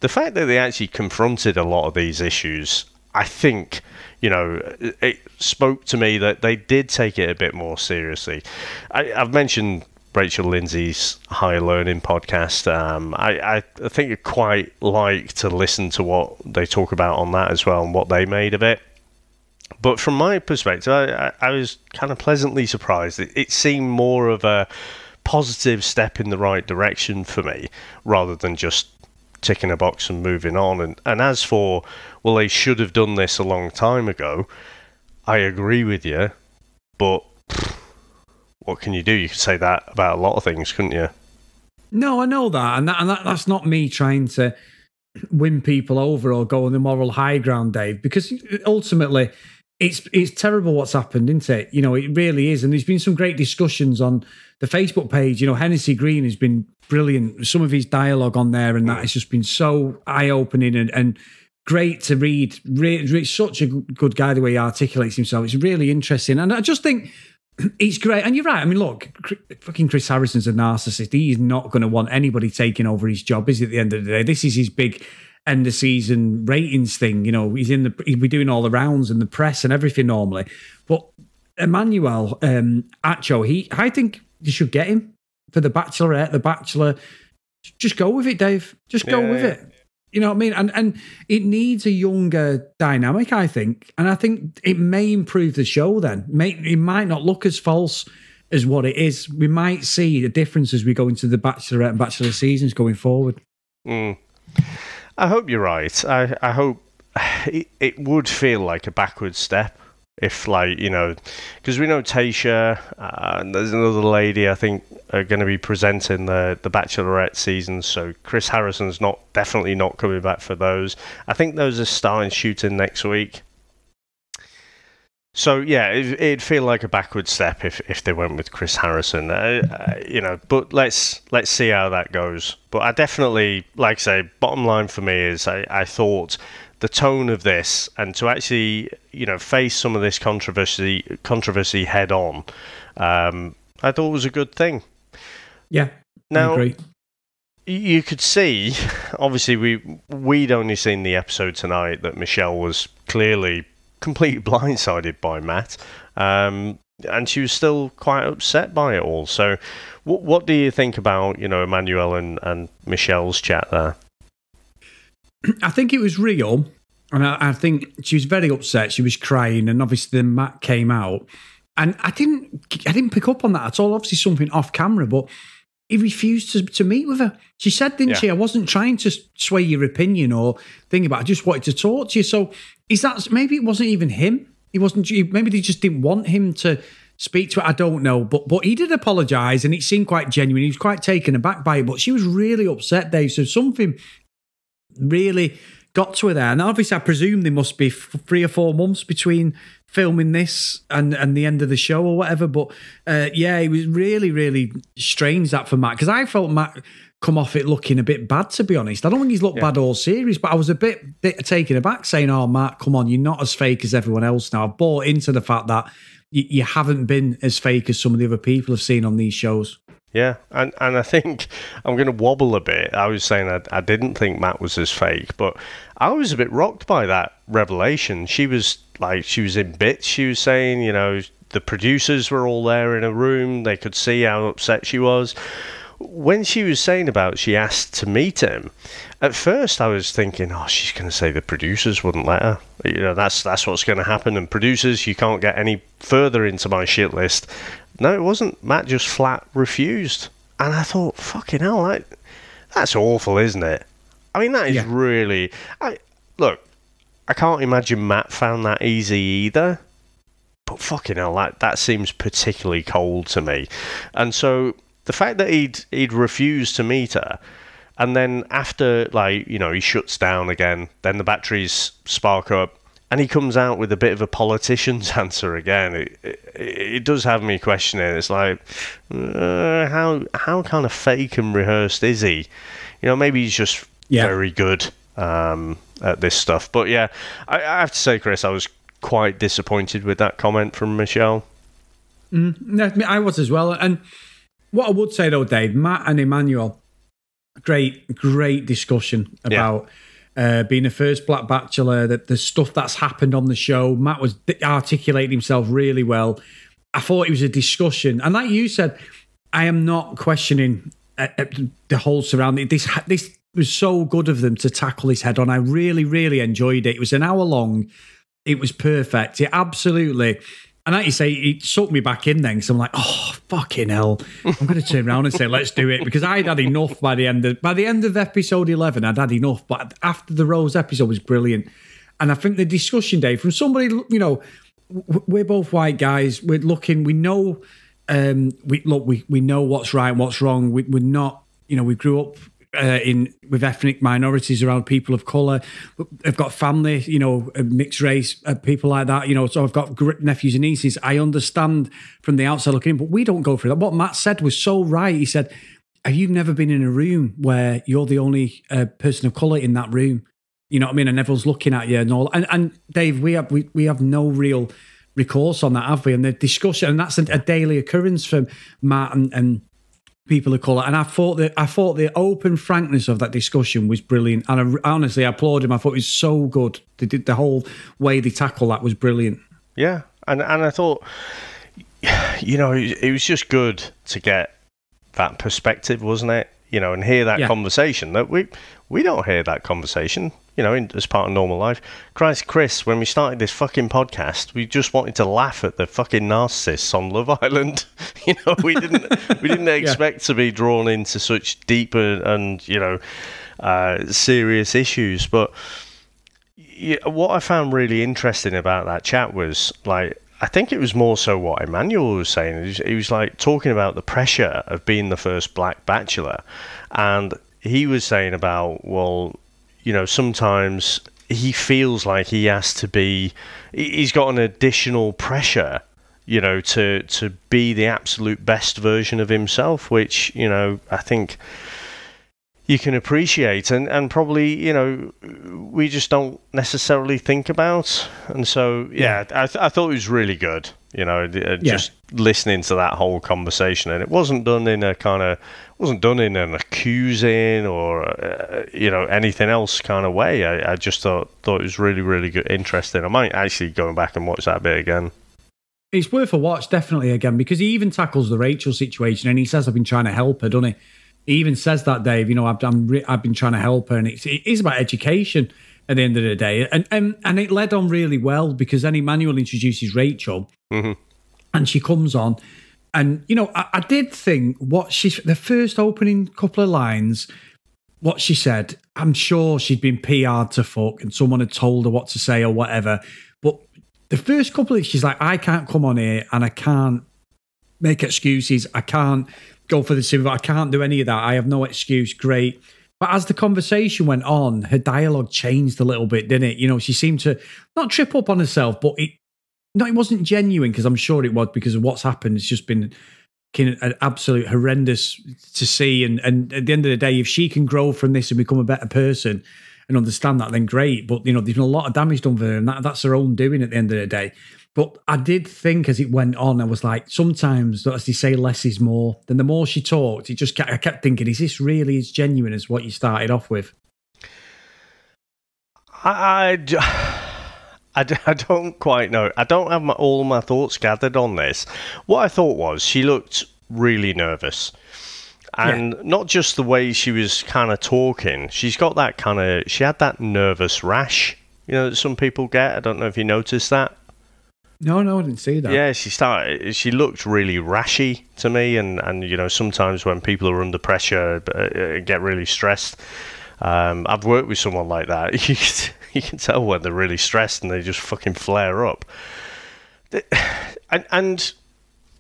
The fact that they actually confronted a lot of these issues, I think, you know, it- it spoke to me that they did take it a bit more seriously. I, I've mentioned Rachel Lindsay's Higher Learning podcast. Um, I, I, think I quite like to listen to what they talk about on that as well and what they made of it. But from my perspective, I, I, was kind of pleasantly surprised. It, it seemed more of a positive step in the right direction for me rather than just ticking a box and moving on. And, and as for, well, they should have done this a long time ago, I agree with you, but pff, what can you do? You could say that about a lot of things, couldn't you? No, I know that, and that, and that, that's not me trying to win people over or go on the moral high ground, Dave. Because ultimately, it's it's terrible what's happened, isn't it? You know, it really is. And there's been some great discussions on the Facebook page. You know, Hennessy Green has been brilliant. Some of his dialogue on there, and that has just been so eye opening and and great to read. Re- such a good guy the way he articulates himself. It's really interesting, and I just think it's great. And you're right. I mean, look, fucking Chris Harrison's a narcissist. He's not going to want anybody taking over his job, is he, at the end of the day? This is his big end of season ratings thing. You know, he's in the he'll be doing all the rounds and the press and everything normally. But Emmanuel um, Acho, he I think you should get him for the Bachelorette, the Bachelor. Just go with it, Dave. Just go Yeah, with yeah. it. You know what I mean? And and it needs a younger dynamic, I think. And I think it may improve the show then. May, it might not look as false as what it is. We might see the difference as we go into the Bachelorette and Bachelor seasons going forward. Mm. I hope you're right. I, I hope it, it would feel like a backward step if, like, you know, because we know Tayshia uh, and there's another lady I think are going to be presenting the the Bachelorette season. So Chris Harrison's not definitely not coming back for those. I think those are starting shooting next week. So yeah, it, it'd feel like a backward step if, if they went with Chris Harrison, uh, uh, you know. But let's let's see how that goes. But I definitely, like I say, bottom line for me is I, I thought the tone of this and to actually you know face some of this controversy controversy head on, um, I thought was a good thing. Yeah. Now you could see, obviously, we we'd only seen the episode tonight that Michelle was clearly completely blindsided by Matt, um, and she was still quite upset by it all. So, what what do you think about you know Emmanuel and and Michelle's chat there? I think it was real, and I, I think she was very upset. She was crying, and obviously then Matt came out, and I didn't, I didn't pick up on that at all. Obviously something off camera, but he refused to, to meet with her. She said, didn't Yeah. she? I wasn't trying to sway your opinion or think about. it. I just wanted to talk to you. So is that maybe it wasn't even him? He wasn't. Maybe they just didn't want him to speak to her. I don't know, but but he did apologise, and it seemed quite genuine. He was quite taken aback by it, but she was really upset, Dave. So something really got to her there. And obviously, I presume there must be f- three or four months between filming this and, and the end of the show or whatever. But uh, yeah, it was really, really strange that for Matt because I felt Matt come off it looking a bit bad, to be honest. I don't think he's looked bad all series, but I was a bit, bit taken aback saying, Oh, Matt, come on, you're not as fake as everyone else now. I've bought into the fact that you, you haven't been as fake as some of the other people have seen on these shows. Yeah, and and I think I'm going to wobble a bit. I was saying I, I didn't think Matt was as fake, but I was a bit rocked by that revelation. She was like, she was in bits. She was saying, you know, the producers were all there in a room. They could see how upset she was. When she was saying about she asked to meet him, at first I was thinking, oh, she's going to say the producers wouldn't let her. You know, that's that's what's going to happen. And producers, you can't get any further into my shit list. No, it wasn't. Matt just flat refused. And I thought, fucking hell, that, that's awful, isn't it? I mean, that is Yeah. really. I Look, I can't imagine Matt found that easy either. But fucking hell, that, that seems particularly cold to me. And so the fact that he'd, he'd refused to meet her, and then after, like, you know, he shuts down again, then the batteries spark up, and he comes out with a bit of a politician's answer again. It, it, it does have me questioning. It's like, uh, how how kind of fake and rehearsed is he? You know, maybe he's just Yeah. very good um, at this stuff. But yeah, I, I have to say, Chris, I was quite disappointed with that comment from Michelle. No, I was as well. And what I would say though, Dave, Matt and Emmanuel, great, great discussion about uh, being the first Black Bachelor, that the stuff that's happened on the show. Matt was articulating himself really well. I thought it was a discussion, and like you said, I am not questioning uh, uh, the whole surrounding. This this was so good of them to tackle this head on. I really, really enjoyed it. It was an hour long. It was perfect. It absolutely. And like you say, it sucked me back in then because I'm like, oh fucking hell! I'm going to turn around and say, let's do it because I'd had enough by the end of by the end of episode eleven. I'd had enough, but after the Rose episode was brilliant, and I think the discussion day from somebody, you know, we're both white guys. We're looking. We know. Um, we look. We we know what's right, and what's wrong. We, we're not. You know, we grew up uh, in with ethnic minorities around people of color. I've got family, you know, uh, mixed race uh, people like that. You know, so I've got nephews and nieces. I understand from the outside looking in, but we don't go through that. What Matt said was so right. He said, "Have you never been in a room where you're the only uh, person of color in that room?" You know what I mean? And everyone's looking at you and all. And, and Dave, we have we, we have no real recourse on that, have we? And the discussion, and that's a, a daily occurrence from Matt and, and people of color. And I thought that I thought the open frankness of that discussion was brilliant. And I, honestly, I applaud him. I thought it was so good. They did the whole way they tackle that was brilliant. Yeah, and and I thought, you know, it was just good to get that perspective, wasn't it? You know, and hear that yeah. conversation that we we don't hear that conversation you know, in, as part of normal life. Christ, Chris, when we started this fucking podcast, we just wanted to laugh at the fucking narcissists on Love Island. you know, we didn't we didn't expect yeah. to be drawn into such deep and, and you know uh, serious issues. But yeah, what I found really interesting about that chat was like. I think it was more so what Emmanuel was saying. He was, he was like talking about the pressure of being the first black bachelor, and he was saying about well you know, sometimes he feels like he has to be, he's got an additional pressure, you know, to, to be the absolute best version of himself, which, you know, I think you can appreciate. And, and probably, you know, we just don't necessarily think about. And so, yeah, I, th- I thought it was really good you know, uh, just yeah. listening to that whole conversation, and it wasn't done in a kind of wasn't done in an accusing or uh, you know anything else kind of way. I, I just thought thought it was really really good, interesting. I might actually go back and watch that bit again. It's worth a watch, definitely again, because he even tackles the Rachel situation, and he says, "I've been trying to help her," doesn't he? He even says that, Dave. You know, I've I'm, I've been trying to help her, and it's it is about education at the end of the day. And and, and it led on really well because then Emmanuel introduces Rachel mm-hmm. and she comes on. And, you know, I, I did think what she, the first opening couple of lines, what she said, I'm sure she'd been PR'd to fuck and someone had told her what to say or whatever. But the first couple of, she's like, I can't come on here and I can't make excuses. I can't go for the cinema. I can't do any of that. I have no excuse. Great. But as the conversation went on, her dialogue changed a little bit, didn't it? You know, she seemed to not trip up on herself, but it no, it wasn't genuine because I'm sure it was because of what's happened. It's just been an absolute horrendous to see. And and at the end of the day, if she can grow from this and become a better person and understand that, then great. But you know, there's been a lot of damage done for and that, that's her own doing at the end of the day. But I did think as it went on, I was like, sometimes, as they say, less is more. Then the more she talked, it just kept, I kept thinking, is this really as genuine as what you started off with? I, I, I don't quite know. I don't have my, all my thoughts gathered on this. What I thought was she looked really nervous. And yeah. not just the way she was kind of talking, she's got that kind of, she had that nervous rash, you know, that some people get. I don't know if you noticed that. No, no, I didn't see that. Yeah, she started. She looked really rashy to me, and and you know sometimes when people are under pressure, uh, uh get really stressed. Um, I've worked with someone like that. You can, you can tell when they're really stressed and they just fucking flare up. And, and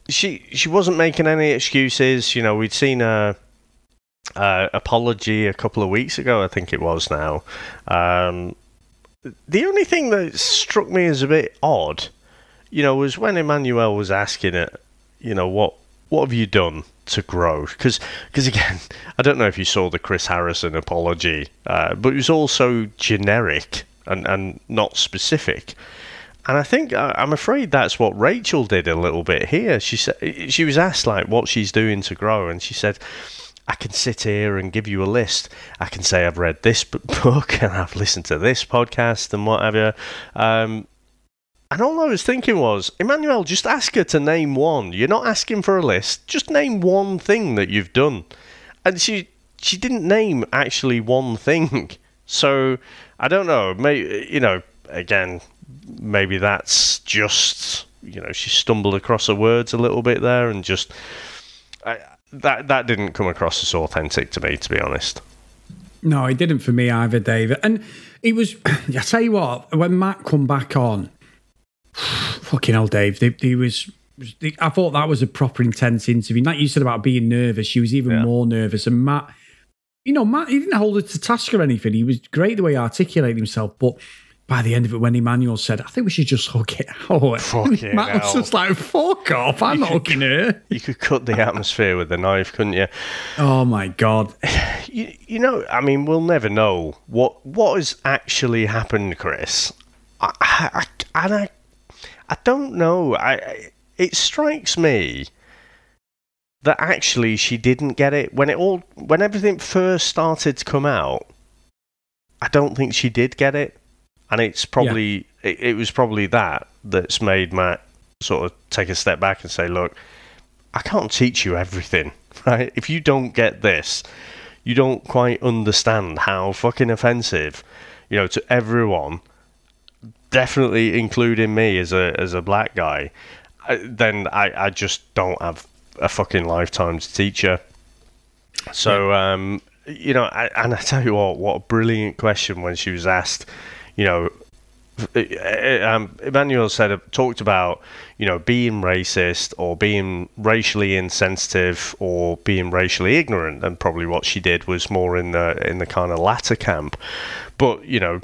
she she wasn't making any excuses. You know, we'd seen a, a apology a couple of weeks ago. I think it was now. Um, the only thing that struck me as a bit odd you know, was when Emmanuel was asking it, you know, what what have you done to grow? Because because again, I don't know if you saw the Chris Harrison apology, uh, but it was also generic and and not specific. And I think I'm afraid that's what Rachel did a little bit here. She said she was asked like what she's doing to grow, and she said, "I can sit here and give you a list. I can say I've read this book and I've listened to this podcast and whatever." Um, and all I was thinking was, Emmanuel, just ask her to name one. You're not asking for a list. Just name one thing that you've done. And she she didn't name actually one thing. So I don't know. Maybe you know. Again, maybe that's just you know she stumbled across her words a little bit there and just I, that that didn't come across as authentic to me, to be honest. No, it didn't for me either, David. And it was. I tell you what, when Matt come back on, fucking hell, Dave. He, was. I thought that was a proper intense interview. Like you said about being nervous, she was even yeah. more nervous. And Matt, you know, Matt, he didn't hold her to task or anything. He was great the way he articulated himself, but by the end of it, when Emmanuel said, I think we should just hook it out. Fucking Matt was just like, fuck off, I'm you hugging her. You could cut the atmosphere with a knife, couldn't you? Oh my God. You, you know, I mean, we'll never know what what has actually happened, Chris. I, I, and I I don't know. I it strikes me that actually she didn't get it when it all when everything first started to come out. I don't think she did get it, and it's probably it, it was probably that that's made Matt sort of take a step back and say, "Look, I can't teach you everything, right? If you don't get this, you don't quite understand how fucking offensive, you know, to everyone, definitely including me as a as a black guy, I, then I, I just don't have a fucking lifetime to teach you. So, um, you know, I, and I tell you what, what a brilliant question when she was asked, you know, um, Emmanuel said talked about you know being racist or being racially insensitive or being racially ignorant, and probably what she did was more in the in the kind of latter camp. But you know,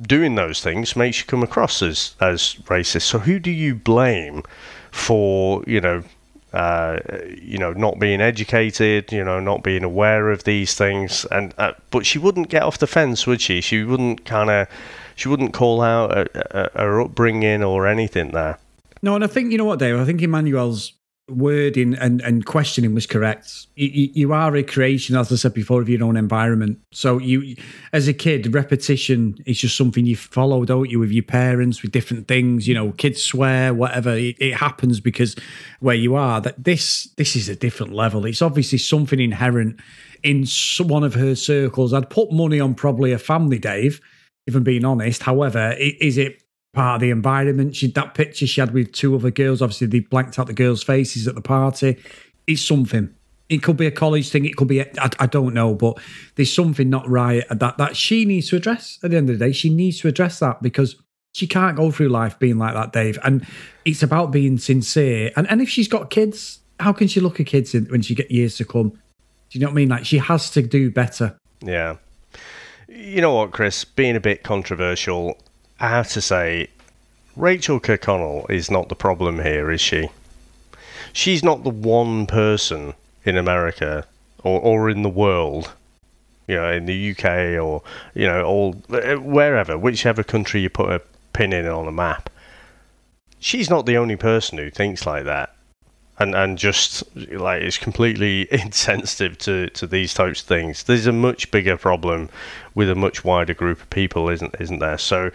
doing those things makes you come across as as racist. So who do you blame for you know uh, you know, not being educated, you know, not being aware of these things, and uh, but she wouldn't get off the fence, would she? She wouldn't kind of, she wouldn't call out her upbringing or anything there. No, and I think you know what, Dave. I think Emmanuel's wording and, and questioning was correct. You, you, are a creation, as I said before, of your own environment. So you, as a kid, repetition is just something you follow, don't you, with your parents, with different things. You know, kids swear, whatever. It, it happens because where you are. That this this is a different level. It's obviously something inherent in one of her circles. I'd put money on probably a family, Dave. If I'm being honest. However, is it part of the environment. She that picture she had with two other girls. Obviously, they blanked out the girls' faces at the party. It's something. It could be a college thing. It could be I, don't know, but there's something not right that that she needs to address. At the end of the day, she needs to address that because she can't go through life being like that, Dave. And it's about being sincere. And and if she's got kids, how can she look at kids when she get years to come? Do you know what I mean? Like she has to do better. Yeah. You know what, Chris? Being a bit controversial, I have to say, Rachel Kirkconnell is not the problem here, is she? She's not the one person in America or, or in the world, you know, in the UK or, you know, all wherever, whichever country you put a pin in on a map. She's not the only person who thinks like that. And, and just like is completely insensitive to, to these types of things. There's a much bigger problem with a much wider group of people, isn't isn't there? So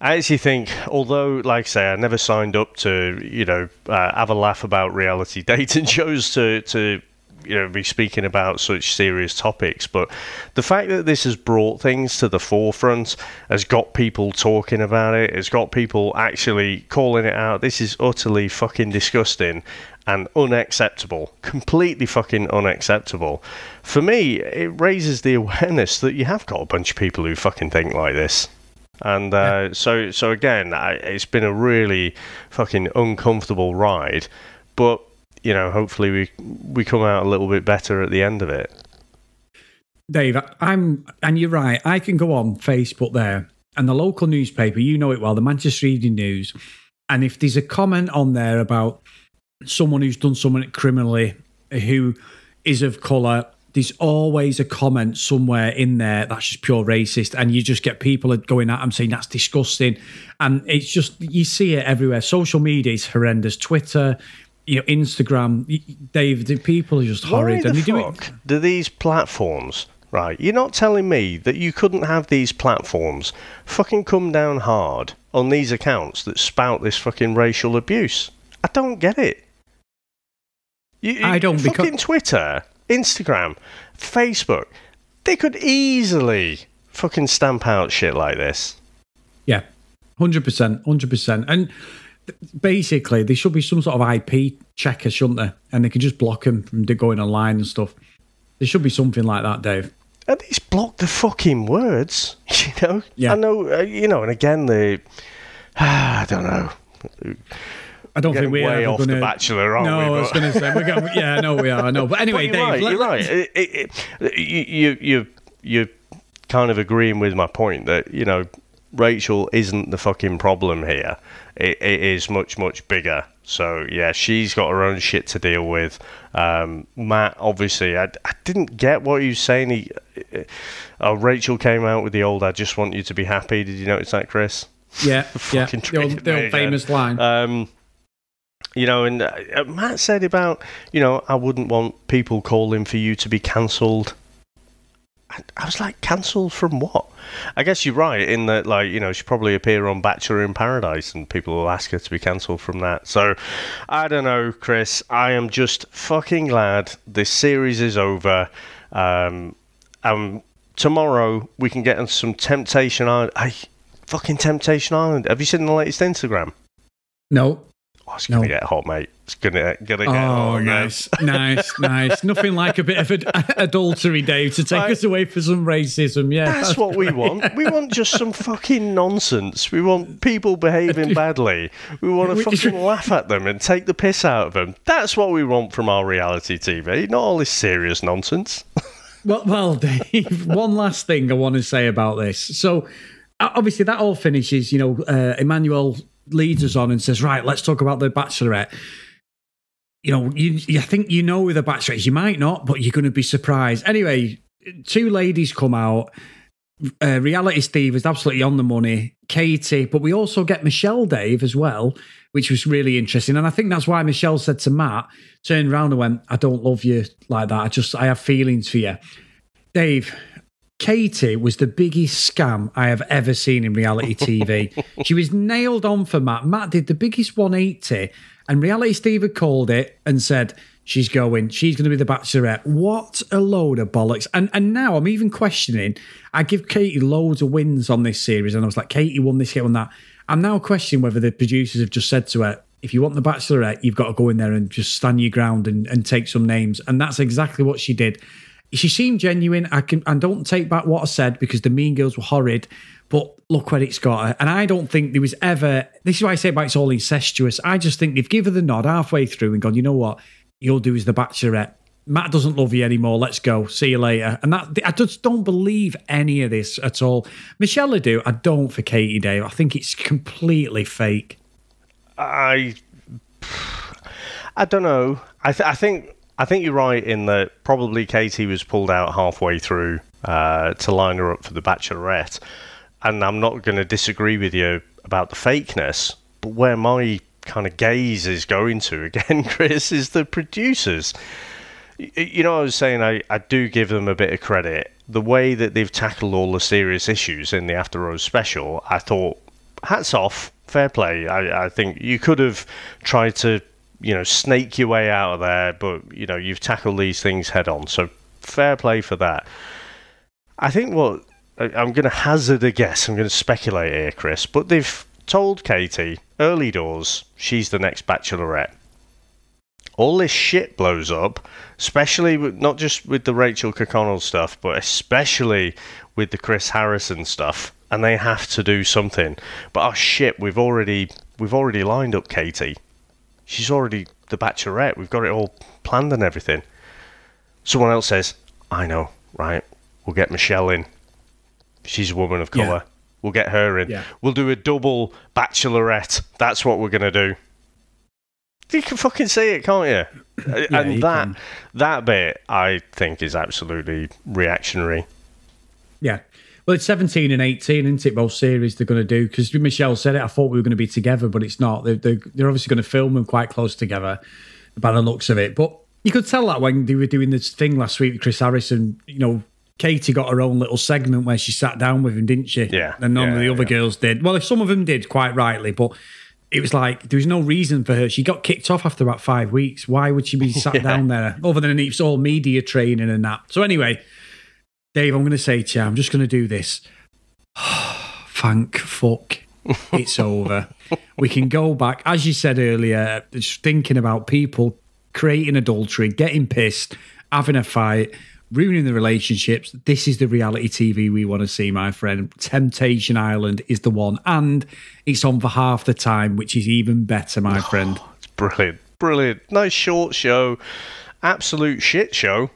I actually think, although, like I say, I never signed up to, you know, uh, have a laugh about reality dating shows to, to, you know, be speaking about such serious topics. But the fact that this has brought things to the forefront has got people talking about it it, has got people actually calling it out. This is utterly fucking disgusting and unacceptable. Completely fucking unacceptable. For me, it raises the awareness that you have got a bunch of people who fucking think like this. And uh, yeah. so, so again, I, it's been a really fucking uncomfortable ride, but you know, hopefully we we come out a little bit better at the end of it. Dave, I'm, and you're right. I can go on Facebook there, and the local newspaper, you know it well, the Manchester Evening News, and if there's a comment on there about someone who's done something criminally who is of colour, there's always a comment somewhere in there that's just pure racist, and you just get people going at them saying that's disgusting, and it's just you see it everywhere. Social media is horrendous. Twitter, you know, Instagram. Dave, the people are just horrid, and the they fuck do, it- do these platforms right? You're not telling me that you couldn't have these platforms fucking come down hard on these accounts that spout this fucking racial abuse. I don't get it. You, I don't fucking because Twitter, Instagram, Facebook. They could easily fucking stamp out shit like this. Yeah, hundred percent, hundred percent. And basically, there should be some sort of IP checker, shouldn't there? And they can just block them from going online and stuff. There should be something like that, Dave. At least block the fucking words, you know. Yeah. I know, uh, you know. And again, the I don't know. I don't think we're way off gonna, the Bachelor, aren't no, we? No, I was going to say we're going. Yeah, no, we are. I know, but anyway, but you're Dave, right. You're right. It, it, it, you you you kind of agreeing with my point that you know Rachel isn't the fucking problem here. It, it is much much bigger. So yeah, she's got her own shit to deal with. Um, Matt, obviously, I, I didn't get what he was saying. He, uh, Rachel came out with the old "I just want you to be happy." Did you notice that, Chris? Yeah, yeah. The old, the old famous line. Um, You know, and uh, Matt said about, you know, I wouldn't want people calling for you to be cancelled. I, was like, cancelled from what? I guess you're right in that, like, you know, she probably appear on Bachelor in Paradise and people will ask her to be cancelled from that. So, I don't know, Chris. I am just fucking glad this series is over. Um, um, tomorrow we can get on some Temptation Island. I fucking Temptation Island. Have you seen the latest Instagram? No. Oh, it's gonna No. get hot, mate. It's gonna gonna get Oh, hot. nice, nice, nice. Nothing like a bit of ad- adultery, Dave, to take us away from some racism. Yeah, That's what we want. We want just some fucking nonsense. We want people behaving badly. We want to fucking laugh at them and take the piss out of them. That's what we want from our reality TV, not all this serious nonsense. Well, well, Dave. One last thing I want to say about this. So, obviously, that all finishes. You know, uh, Emmanuel leads us on and says, "Right, let's talk about the Bachelorette." You know, you, you think you know who the Bachelorette is. You might not, but you're going to be surprised. Anyway, two ladies come out. Uh, Reality Steve is absolutely on the money. Katie, but we also get Michelle Dave as well, which was really interesting. And I think that's why Michelle said to Matt, turned around and went, I don't love you like that. I just, I have feelings for you. Dave, Katie was the biggest scam I have ever seen in reality TV. she was nailed on for Matt. Matt did the biggest 180, and reality Steve had called it and said, She's going, she's going to be the bachelorette. What a load of bollocks. And and now I'm even questioning. I give Katie loads of wins on this series, and I was like, Katie won this, Katie won that. I'm now questioning whether the producers have just said to her, if you want the bachelorette, you've got to go in there and just stand your ground and, and take some names. And that's exactly what she did she seemed genuine. I can and don't take back what I said because the Mean Girls were horrid. But look where it's got her. And I don't think there was ever. This is why I say about it's all incestuous. I just think they've given the nod halfway through and gone. You know what? You'll do as the Bachelorette. Matt doesn't love you anymore. Let's go. See you later. And that I just don't believe any of this at all. Michelle I do. I don't for Katie Dave. I think it's completely fake. I I don't know. I th- I think I think you're right in that probably Katie was pulled out halfway through uh, to line her up for the Bachelorette, and I'm not going to disagree with you about the fakeness. But where my kind of gaze is going to again, Chris, is the producers. You know, I was saying I, I do give them a bit of credit. The way that they've tackled all the serious issues in the After Rose special, I thought, hats off, fair play. I, I think you could have tried to, you know, snake your way out of there, but, you know, you've tackled these things head on. So fair play for that. I think what I'm going to hazard a guess, I'm going to speculate here, Chris, but they've told Katie early doors she's the next bachelorette all this shit blows up, especially with, not just with the Rachel Kirkconnell stuff, but especially with the Chris Harrison stuff, and they have to do something. But oh shit, we've already we've already lined up Katie. She's already the Bachelorette. We've got it all planned and everything. Someone else says, "I know, right? We'll get Michelle in. She's a woman of Yeah. color. We'll get her in. Yeah. We'll do a double Bachelorette. That's what we're gonna do." You can fucking see it, can't you? Yeah, and you that can. that bit, I think, is absolutely reactionary. Yeah. Well, it's 17 and 18, isn't it? Both series they're going to do. Because Michelle said it, I thought we were going to be together, but it's not. They're, they're, they're obviously going to film them quite close together by the looks of it. But you could tell that when they were doing this thing last week with Chris Harrison, you know, Katie got her own little segment where she sat down with him, didn't she? Yeah, And none of the other yeah. girls did. Well, some of them did quite rightly, but it was like there was no reason for her. She got kicked off after about five weeks. Why would she be sat down there other than it's all media training and that? So anyway, Dave, I'm going to say to you, I'm just going to do this. Thank fuck. It's over. We can go back, as you said earlier, just thinking about people creating adultery, getting pissed, having a fight, ruining the relationships. This is the reality TV we want to see, my friend. Temptation Island is the one, and it's on for half the time, which is even better, my friend. It's brilliant, brilliant. Nice short show, absolute shit show.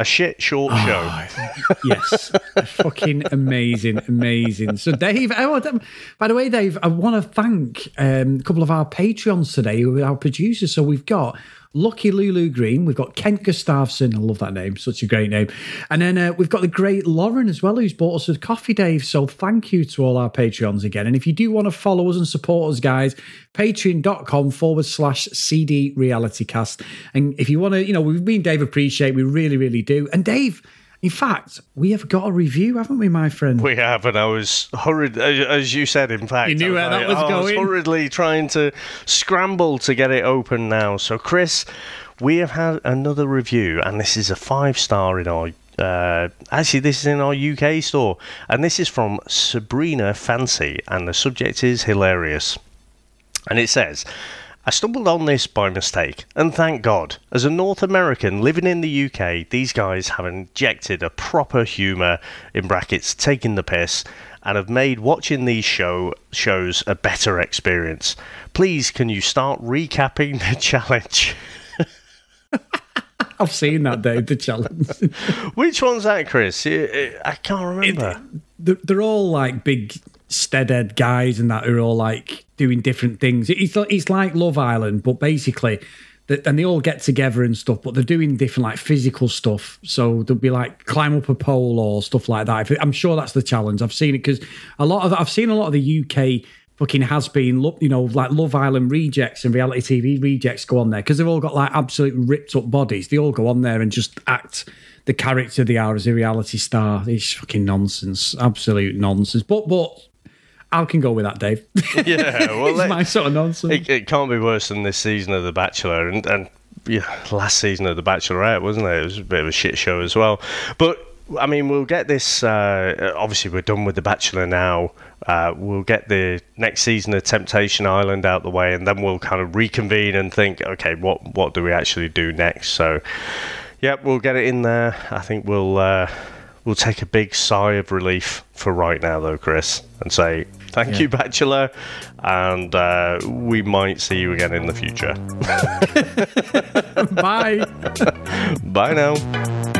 A shit short Ah, show. yes, fucking amazing, amazing. So, Dave, oh, by the way, Dave, I want to thank um, a couple of our Patreons today, who are our producers. So we've got Lucky Lulu Green. We've got Kent Gustafson. I love that name. Such a great name. And then uh, we've got the great Lauren as well, who's bought us a coffee, Dave. So thank you to all our Patreons again. And if you do want to follow us and support us, guys, patreon.com forward slash CD Reality Cast. And if you want to, you know, we've been Dave appreciate, we really, really do. And Dave, in fact, we have got a review, haven't we, my friend? We have, and I was hurried, as you said. In fact, you knew where that was I going. was hurriedly trying to scramble to get it open now. So, Chris, we have had another review, and this is a five star in our. Uh, actually, this is in our UK store, and this is from Sabrina Fancy, and the subject is hilarious. And it says, I stumbled on this by mistake, and thank God. As a North American living in the UK, these guys have injected a proper humour, in brackets, taking the piss, and have made watching these show shows a better experience. Please, can you start recapping the challenge? I've seen that, Dave, the challenge. Which one's that, Chris? I can't remember. It, they're all like big steadhead guys and that are all like doing different things. It's it's like Love Island, but basically, and they all get together and stuff, but they're doing different like physical stuff. So they'll be like climb up a pole or stuff like that. I'm sure that's the challenge. I've seen it because a lot of I've seen a lot of the UK fucking has been, you know, like Love Island rejects and reality TV rejects go on there because they've all got like absolute ripped up bodies. They all go on there and just act the character they are as a reality star. It's fucking nonsense, absolute nonsense. But but I can go with that, Dave. Yeah, well, it's my sort of nonsense. It, it, can't be worse than this season of The Bachelor, and and yeah, last season of The Bachelorette, wasn't it? It was a bit of a shit show as well. But I mean, we'll get this. Uh, obviously, we're done with The Bachelor now. Uh, we'll get the next season of Temptation Island out the way, and then we'll kind of reconvene and think, okay, what what do we actually do next? So, yep, we'll get it in there. I think we'll. Uh, we'll take a big sigh of relief for right now, though, Chris, and say thank yeah. you, Bachelor, and uh, we might see you again in the future. Bye. Bye now.